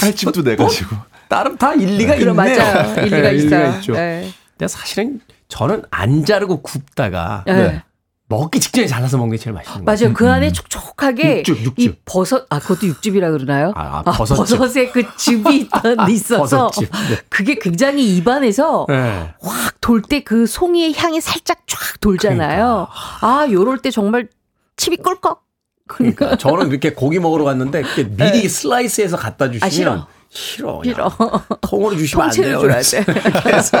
칼집도 내 가지고. 나름 다 일리가 그럼 있네요. 맞아요. 일리가 네, 있어요. 있죠. 네. 근데 사실은 저는 안 자르고 굽다가 네. 네. 먹기 직전에 잘라서 먹는 게 제일 맛있는 거예요. 맞아요. 그 안에 촉촉하게 육즙, 육즙. 이 버섯 아 그것도 육즙이라 그러나요? 아, 아, 버섯즙. 버섯에 그 즙이 있던 있어서 버섯즙. 네. 그게 굉장히 입안에서 네. 확돌 때 그 송이의 향이 살짝 쫙 돌잖아요. 아, 요럴 때 정말 침이 꿀꺽. 그러니까 저는 이렇게 고기 먹으러 갔는데 미리 슬라이스해서 갖다 주시면 아, 싫어. 싫어. 통으로 주시면 안 돼요. 줘야 돼. 그래서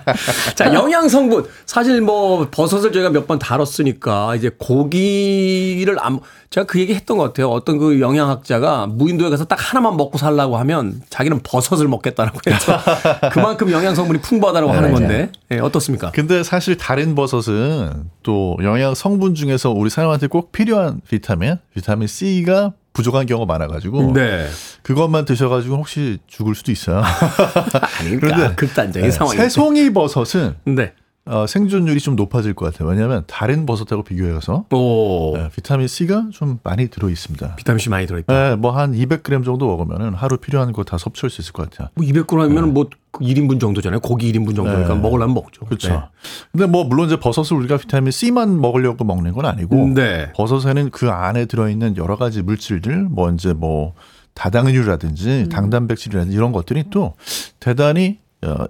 자 영양 성분 사실 뭐 버섯을 저희가 몇 번 다뤘으니까 이제 고기를 안 제가 그 얘기 했던 것 같아요. 어떤 그 영양학자가 무인도에 가서 딱 하나만 먹고 살라고 하면 자기는 버섯을 먹겠다라고 해서 그만큼 영양 성분이 풍부하다고 하는 건데 예, 어떻습니까? 근데 사실 다른 버섯은 또 영양 성분 중에서 우리 사람한테 꼭 필요한 비타민, 비타민 C가 부족한 경우가 많아가지고 네. 그것만 드셔가지고 혹시 죽을 수도 있어요. 아니니까 그런데 극단적인 네, 상황이. 새송이 버섯은 네. 어, 생존율이 좀 높아질 것 같아요. 왜냐하면 다른 버섯하고 비교해서 오. 네, 비타민 C가 좀 많이 들어 있습니다. 비타민 C 많이 들어 있다. 네, 뭐한 200g 정도 먹으면은 하루 필요한 거 다 섭취할 수 있을 것 같아요. 뭐 200g이면 뭐 1인분 정도잖아요. 고기 1인분 정도니까 네. 먹으려면 먹죠. 그렇죠. 근데 뭐 물론 이제 버섯을 우리가 비타민 C만 먹으려고 먹는 건 아니고 네. 버섯에는 그 안에 들어 있는 여러 가지 물질들, 뭐 이제 뭐 다당류라든지 당단백질이라든지 이런 것들이 또 대단히 어,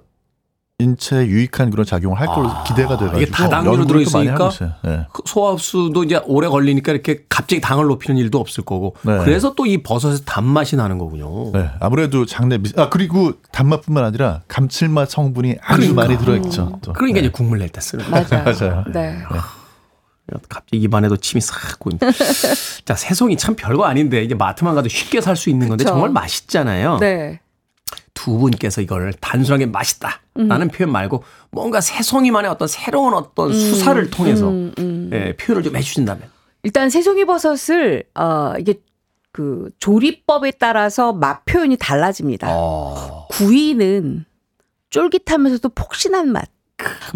인체에 유익한 그런 작용을 할 걸로 아, 기대가 이게 돼가지고 다당류로 또 많이 들어있으니까. 네. 그 소화흡수도 이제 오래 걸리니까 이렇게 갑자기 당을 높이는 일도 없을 거고. 네. 그래서 또 이 버섯의 단맛이 나는 거군요. 네, 아무래도 장내 미, 아 그리고 단맛뿐만 아니라 감칠맛 성분이 아주 그러니까. 많이 들어있죠. 또. 그러니까 네. 이제 국물 낼 때 쓰는 거. 맞아요. 맞아요. 네. 갑자기 입안에도 침이 싹 고인다. 자, 새송이 참 별거 아닌데 이제 마트만 가도 쉽게 살 수 있는 건데 그쵸. 정말 맛있잖아요. 네. 두 분께서 이걸 단순하게 맛있다 라는 표현 말고 뭔가 새송이만의 어떤 새로운 어떤 수사를 통해서 음, 음. 예, 표현을 좀 해주신다면. 일단 새송이 버섯을 어 이게 그 조리법에 따라서 맛 표현이 달라집니다. 어, 구이는 쫄깃하면서도 폭신한 맛.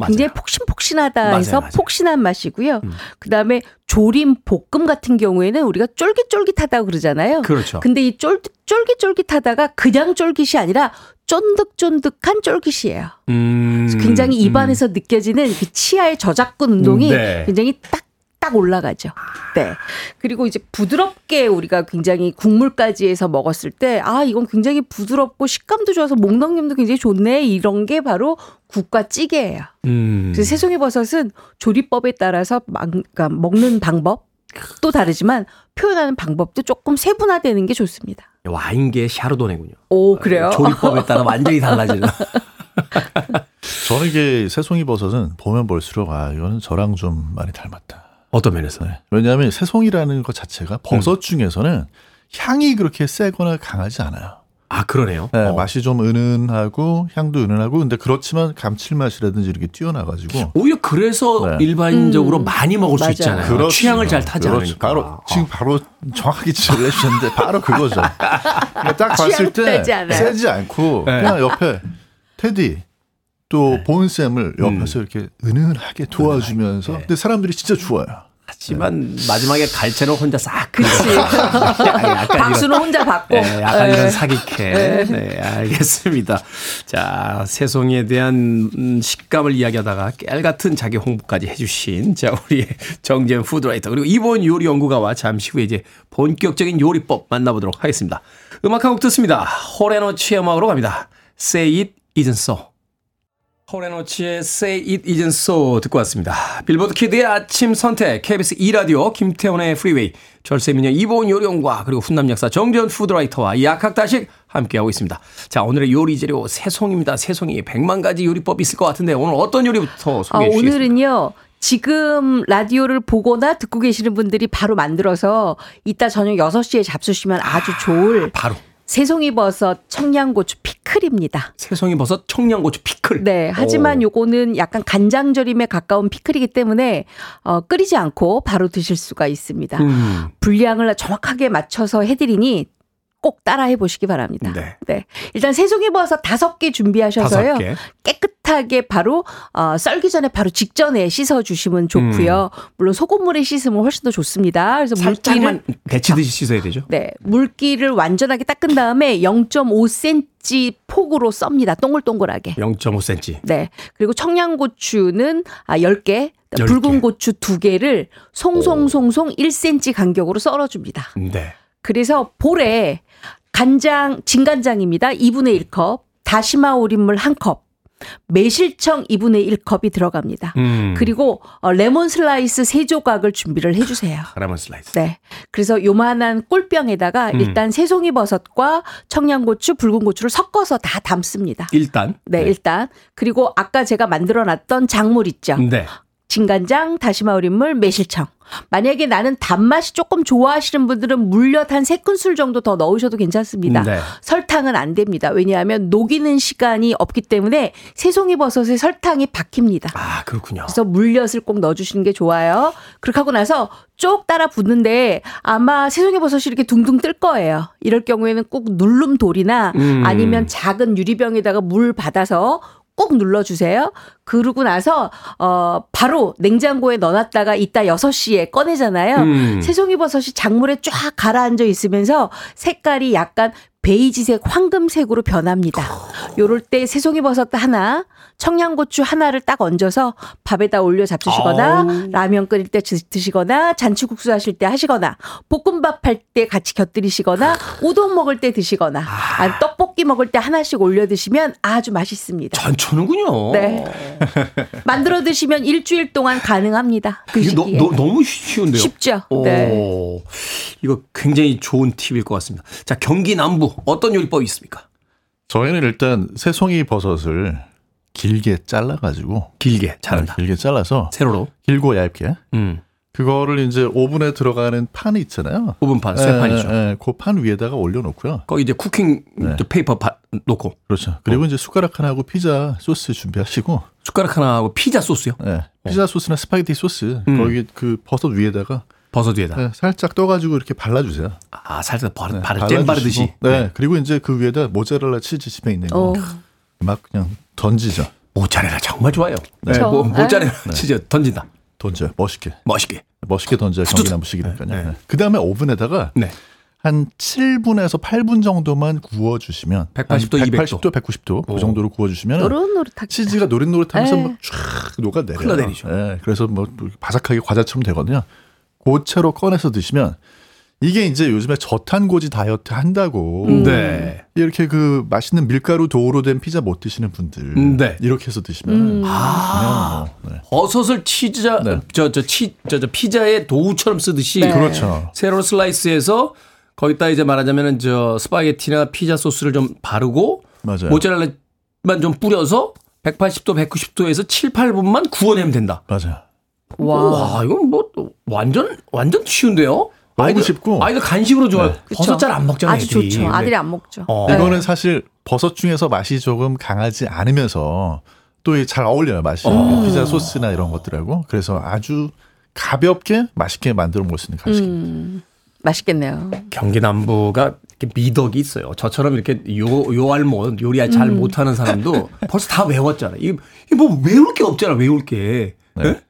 굉장히 폭신폭신하다 해서 맞아요, 맞아요. 폭신한 맛이고요. 음. 그다음에 조림 볶음 같은 경우에는 우리가 쫄깃쫄깃하다고 그러잖아요. 그렇죠. 근데 이 쫄, 쫄깃쫄깃하다가 그냥 쫄깃이 아니라 쫀득쫀득한 쫄깃이에요. 음, 굉장히 음. 입안에서 느껴지는 그 치아의 저작근 운동이 음, 네. 굉장히 딱, 딱 올라가죠. 네. 그리고 이제 부드럽게 우리가 굉장히 국물까지 해서 먹었을 때, 아, 이건 굉장히 부드럽고 식감도 좋아서 목넘김도 굉장히 좋네. 이런 게 바로 국과 찌개예요. 음. 그래서 새송이 버섯은 조리법에 따라서 막, 그러니까 먹는 방법 또 다르지만 표현하는 방법도 조금 세분화되는 게 좋습니다. 와인계의 샤르도네군요. 오, 그래요? 조리법에 따라 완전히 달라지는. 저는 이게 새송이 버섯은 보면 볼수록 아 이거는 저랑 좀 많이 닮았다. 어떤 면에서? 네. 왜냐하면 새송이라는 것 자체가 음. 버섯 중에서는 향이 그렇게 세거나 강하지 않아요. 아, 그러네요. 네, 어. 맛이 좀 은은하고 향도 은은하고 근데 그렇지만 감칠맛이라든지 이렇게 뛰어나가지고 오히려 그래서 네. 일반적으로 음. 많이 먹을 수 맞아요. 있잖아요. 그렇죠. 취향을 잘 타지 그렇죠. 않으니까. 바로 어. 지금 바로 정확하게 지적을 해주셨는데 바로 그거죠. 그러니까 딱 봤을 때. 세지 않고 네. 그냥 옆에 테디 또 본쌤을 옆에서 이렇게 은은하게 도와주면서 네. 근데 사람들이 진짜 좋아요. 하지만 마지막에 갈채로 혼자 싹. 그치. 약간 이런- 박수는 혼자 받고. 네, 약간 예. 이런 사기캐. 네, 알겠습니다. 자, 새송이에 대한 음, 식감을 이야기하다가 깨알 같은 자기 홍보까지 해주신 자 우리의 정재현 푸드라이터 그리고 이번 요리 연구가와 잠시 후에 이제 본격적인 요리법 만나보도록 하겠습니다. 음악 한 곡 듣습니다. 호레노 치음악으로 갑니다. Say it Isn't So. 홀앤오치의 Say It Isn't So 듣고 왔습니다. 빌보드 키드의 아침 선택, KBS 2라디오, 김태훈의 프리웨이, 절세미녀 이보은 요령과 그리고 훈남 역사 정전 푸드라이터와 약학다식 함께하고 있습니다. 자, 오늘의 요리 재료 새송입니다. 새송이 100만 가지 요리법이 있을 것 같은데 오늘 어떤 요리부터 아, 소개해 주시겠습니까? 오늘은요. 지금 라디오를 보거나 듣고 계시는 분들이 바로 만들어서 이따 저녁 6시에 잡수시면 아주 좋을 바로 새송이 버섯 청양고추 피클입니다. 새송이 버섯 청양고추 피클. 네. 하지만 오. 요거는 약간 간장절임에 가까운 피클이기 때문에 어, 끓이지 않고 바로 드실 수가 있습니다. 음. 분량을 정확하게 맞춰서 해드리니 꼭 따라해 보시기 바랍니다. 네. 일단 새송이 버섯 다섯 개 준비하셔서요. 다섯 개. 깨끗 하게 바로 어, 썰기 전에 바로 직전에 씻어 주시면 좋고요. 물론 소금물에 씻으면 훨씬 더 좋습니다. 그래서 물기를 음. 데치듯이 씻어야 되죠. 네, 물기를 완전하게 닦은 다음에 0.5cm 폭으로 썹니다. 동글동글하게. 0.5cm. 네. 그리고 청양고추는 아 10개, 10개. 붉은 고추 2개를 송송송송 1cm 간격으로 썰어 줍니다. 네. 그래서 볼에 간장, 진간장입니다. 2분의 1컵, 다시마 우린 물 1컵, 매실청 2분의 1컵이 들어갑니다. 음. 그리고 어, 레몬 슬라이스 3조각을 준비를 해주세요. 레몬 슬라이스. 네. 그래서 요만한 꿀병에다가 음. 일단 새송이 버섯과 청양고추, 붉은 고추를 섞어서 다 담습니다. 일단. 네, 일단. 그리고 아까 제가 만들어 놨던 장물 있죠. 네. 진간장, 다시마 우린물, 매실청. 만약에 나는 단맛이 조금 좋아하시는 분들은 물엿 한세 큰술 정도 더 넣으셔도 괜찮습니다. 네. 설탕은 안 됩니다. 왜냐하면 녹이는 시간이 없기 때문에 새송이 버섯에 설탕이 박힙니다. 아, 그렇군요. 그래서 물엿을 꼭 넣어주시는 게 좋아요. 그렇게 하고 나서 쭉 따라 붓는데 아마 새송이 버섯이 이렇게 둥둥 뜰 거예요. 이럴 경우에는 꼭 누름 돌이나 음. 아니면 작은 유리병에다가 물 받아서 꼭 눌러주세요. 그러고 나서 어 바로 냉장고에 넣어놨다가 이따 6시에 꺼내잖아요. 음. 새송이 버섯이 작물에 쫙 가라앉아 있으면서 색깔이 약간 베이지색 황금색으로 변합니다. 요럴 때 새송이 버섯 하나, 청양고추 하나를 딱 얹어서 밥에다 올려 잡수시거나 아우. 라면 끓일 때 드- 드시거나 잔치국수 하실 때 하시거나 볶음밥 할 때 같이 곁들이시거나 우동 먹을 때 드시거나 아, 떡볶이 먹을 때 하나씩 올려 드시면 아주 맛있습니다. 전초는군요. 네. 만들어 드시면 일주일 동안 가능합니다. 그 너. 너, 너무 쉬운데요. 쉽죠. 오, 네. 이거 굉장히 좋은 팁일 것 같습니다. 자, 경기 남부 어떤 요리법이 있습니까? 저희는 일단 새송이 버섯을 길게 잘라가지고 길게 자른다. 길게 잘라서 세로로. 길고 얇게 음. 그거를 이제 오븐에 들어가는 판이 있잖아요. 오븐 판, 쇠 판이죠. 예, 예, 그판 위에다가 올려놓고요. 거기 이제 cooking 네. paper 바- 놓고 그렇죠. 그리고 이제 숟가락 하나하고 피자 소스 준비하시고, 숟가락 하나 하고 피자 소스요. 예, 피자 소스나 스파게티 소스 음. 거기 그 버섯 위에다가 버섯 위에다. 예, 살짝 떠가지고 이렇게 발라주세요. 아, 살짝 바르, 네, 바르, 잼 바르듯이. 네. 그리고 이제 그 위에다 모짜렐라 치즈 집에 있는 거막 어. 그냥 던지죠. 모짜렐라 정말 좋아요. 네, 그쵸. 뭐, 모짜렐라 치즈 던진다. 던져요. 멋있게. 멋있게. 멋있게 던져야. 네, 네. 그 다음에 오븐에다가 네. 한 7분에서 8분 정도만 구워주시면 180도, 200도. 180도, 190도 오. 그 정도로 구워주시면 노릇노릇하게. 치즈가 노릇노릇하면서 네. 막쫙 녹아내려요. 흘러내리죠. 예, 그래서 뭐 바삭하게 과자처럼 되거든요. 그 채로 꺼내서 드시면 이게 이제 요즘에 저탄고지 다이어트 한다고 네. 이렇게 그 맛있는 밀가루 도우로 된 피자 못 드시는 분들 네. 이렇게 해서 드시면 음. 아, 뭐, 네. 버섯을 치즈자, 네. 저, 저, 치, 저, 저, 피자의 도우처럼 쓰듯이. 네. 그렇죠. 세로 슬라이스해서 거기다 이제 말하자면은 저 스파게티나 피자 소스를 좀 바르고 맞아요. 모짜렐라만 좀 뿌려서 180도, 190도에서 7, 8분만 구워내면 된다. 맞아요. 와. 와, 이건 뭐 완전 완전 쉬운데요. 너무 쉽고. 아이들 간식으로 좋아요. 네. 버섯 잘 안 먹잖아요. 아주 애들이. 좋죠. 아들이 네. 안 먹죠. 어. 네. 이거는 사실 버섯 중에서 맛이 조금 강하지 않으면서 또 잘 어울려요 맛이 어. 피자 소스나 이런 것들하고 그래서 아주 가볍게 맛있게 만들어 먹을 수 있는 간식입니다. 음, 맛있겠네요. 경기 남부가 이렇게 미덕이 있어요. 저처럼 이렇게 요 요알못 요리 잘 음. 못하는 사람도 벌써 다 외웠잖아요. 이게 뭐 외울 게 없잖아. 외울 게. 네.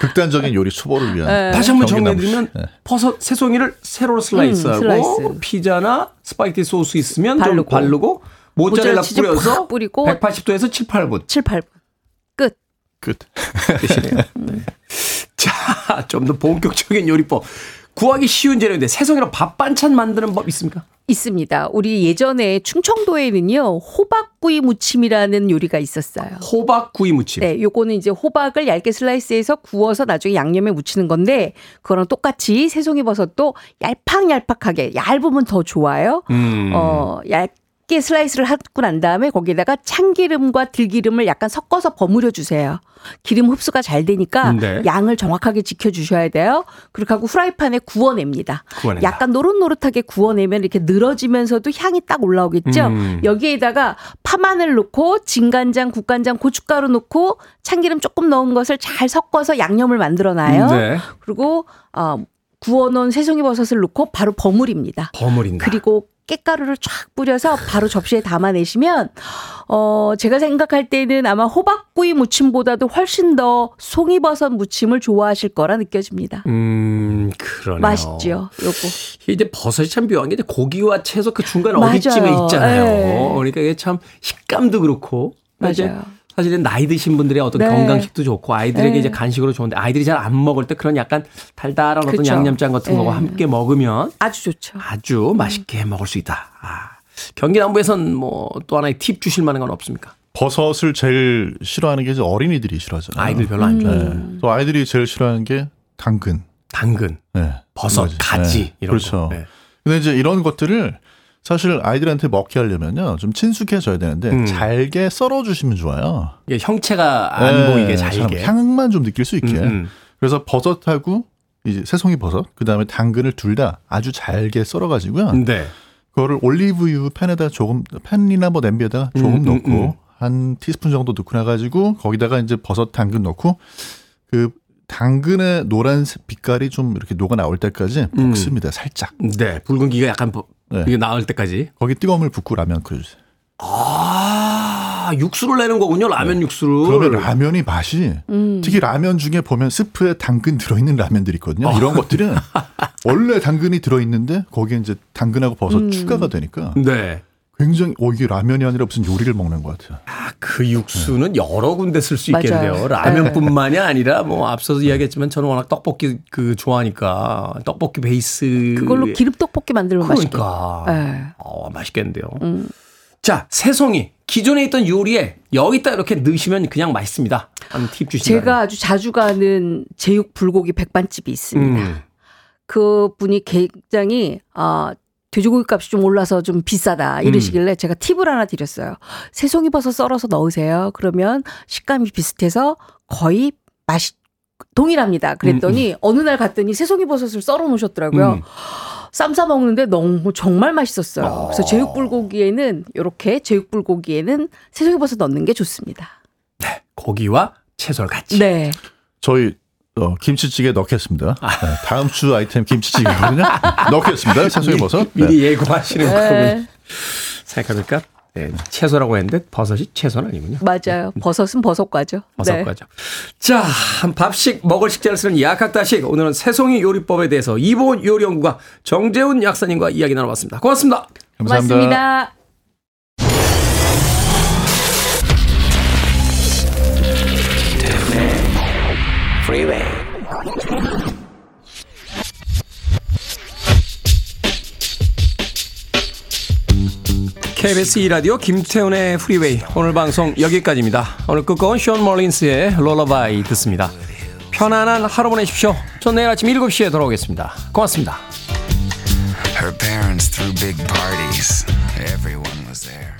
극단적인 요리 초보를 위한 네. 다시 한번 정리해드리면 네. 버섯 새송이를 세로로 슬라이스하고 음, 슬라이스. 피자나 스파게티 소스 있으면 바르고. 좀 바르고 모짜렐라 뿌려서 팍 뿌리고 180도에서 7, 8분 7, 8분. 끝. 끝. 네. 자, 좀 더 본격적인 요리법. 구하기 쉬운 재료인데 새송이로 밥 반찬 만드는 법 있습니까? 있습니다. 우리 예전에 충청도에는요 호박구이 무침이라는 요리가 있었어요. 호박구이 무침. 네, 요거는 이제 호박을 얇게 슬라이스해서 구워서 나중에 양념에 묻히는 건데 그거랑 똑같이 새송이 버섯도 얄팍얄팍하게 얇으면 더 좋아요. 음. 어, 얇 게 슬라이스를 하고 난 다음에 거기에다가 참기름과 들기름을 약간 섞어서 버무려 주세요. 기름 흡수가 잘 되니까 네. 양을 정확하게 지켜 주셔야 돼요. 그렇게 하고 프라이팬에 구워냅니다. 구워낸다. 약간 노릇노릇하게 구워내면 이렇게 늘어지면서도 향이 딱 올라오겠죠. 음. 여기에다가 파마늘 넣고 진간장, 국간장, 고춧가루 넣고 참기름 조금 넣은 것을 잘 섞어서 양념을 만들어 놔요. 네. 그리고 어, 구워놓은 새송이 버섯을 넣고 바로 버무립니다. 버무린다. 그리고 깨가루를 쫙 뿌려서 바로 접시에 담아내시면 어 제가 생각할 때는 아마 호박구이 무침보다도 훨씬 더 송이버섯 무침을 좋아하실 거라 느껴집니다. 음, 그러네요. 맛있죠, 요거. 이제 버섯이 참 묘한 게 고기와 채소 그 중간. 어디쯤에 있잖아요. 네. 그러니까 이게 참 식감도 그렇고. 그러니까 맞아요. 사실은 나이 드신 분들의 어떤 네. 건강식도 좋고 아이들에게 네. 이제 간식으로 좋은데 아이들이 잘 안 먹을 때 그런 약간 달달한 어떤 그렇죠. 양념장 같은 네. 거와 함께 먹으면 아주 좋죠. 아주 맛있게 먹을 수 있다. 아. 경기 남부에선 뭐 또 하나의 팁 주실 만한 건 없습니까? 버섯을 제일 싫어하는 게 이제 어린이들이 싫어하잖아요. 아이들 별로 안 좋아해요. 네. 또 아이들이 제일 싫어하는 게 당근, 당근, 네. 버섯. 가지 네. 이런 그렇죠. 거. 네. 근데 이제 이런 것들을 사실 아이들한테 먹게 하려면요 좀 친숙해져야 되는데 음. 잘게 썰어 주시면 좋아요. 이게 형체가 안 네, 보이게 참 잘게. 향만 좀 느낄 수 있게. 음, 음. 그래서 버섯하고 이제 새송이 버섯, 그 다음에 당근을 둘 다 아주 잘게 썰어가지고요. 네. 그거를 올리브유 팬에다 조금 팬이나 뭐 냄비에다가 조금 음, 음, 넣고 음. 한 티스푼 정도 넣고 나가지고 거기다가 이제 버섯 당근 넣고 그 당근의 노란색 빛깔이 좀 이렇게 녹아 나올 때까지 음. 볶습니다. 살짝. 네. 붉은기가 약간 보- 네. 이게 나을 때까지. 거기 뜨거운 물 붓고 라면 끓여주세요. 아, 육수를 내는 거군요. 라면 육수를. 네. 그러면 라면이 맛이 음. 특히 라면 중에 보면 스프에 당근 들어있는 라면들이 있거든요. 어. 이런 것들은 원래 당근이 들어있는데 거기에 이제 당근하고 버섯 음. 추가가 되니까 네. 굉장히 어 이게 라면이 아니라 무슨 요리를 먹는 것 같아요. 아, 그 육수는 여러 군데 쓸 수. 있겠네요. 라면뿐만이 아니라 뭐 앞서서 이야기했지만 저는 워낙 떡볶이 그 좋아하니까 떡볶이 베이스 그걸로 기름 떡볶이 만들면 맛있겠다. 그러니까 네. 어, 맛있겠는데요. 음. 자, 새송이 기존에 있던 요리에 여기다 이렇게 넣으시면 그냥 맛있습니다. 한팁 주시면 제가 아주 자주 가는 제육 불고기 백반집이 있습니다. 음. 그 분이 굉장히 아 돼지고기 값이 좀 올라서 좀 비싸다 이러시길래 제가 팁을 하나 드렸어요. 새송이 버섯 썰어서 넣으세요. 그러면 식감이 비슷해서 거의 맛이 동일합니다. 그랬더니 어느 날 갔더니 새송이 버섯을 썰어 놓으셨더라고요. 음. 쌈싸 먹는데 너무 정말 맛있었어요. 그래서 제육 불고기에는 이렇게 제육 불고기에는 새송이 버섯 넣는 게 좋습니다. 고기와 채소를 같이. 네. 저희 어, 김치찌개 넣겠습니다. 네, 다음 주 아이템 김치찌개거든요. 넣겠습니다. 새송이 버섯. 네. 미리 예고하시는 네. 거군요. 생각해보니까 네, 채소라고 했는데 버섯이 채소는 아니군요. 맞아요. 버섯은 버섯과죠. 네. 버섯과죠. 자, 한 밥식 먹을 식재를 쓰는 약학다식. 오늘은 새송이 요리법에 대해서 이보은 요리연구가 정재훈 약사님과 이야기 나눠봤습니다. 고맙습니다. 감사합니다. 고맙습니다. Freeway. KBS 2라디오 김태훈의 프리웨이 오늘 방송 여기까지입니다. 오늘 끝곡은 션 멀린스의 Lullaby 듣습니다. 편안한 하루 보내십시오. 전 내일 아침 7시에 돌아오겠습니다. 고맙습니다. Her parents threw big parties. Everyone was there.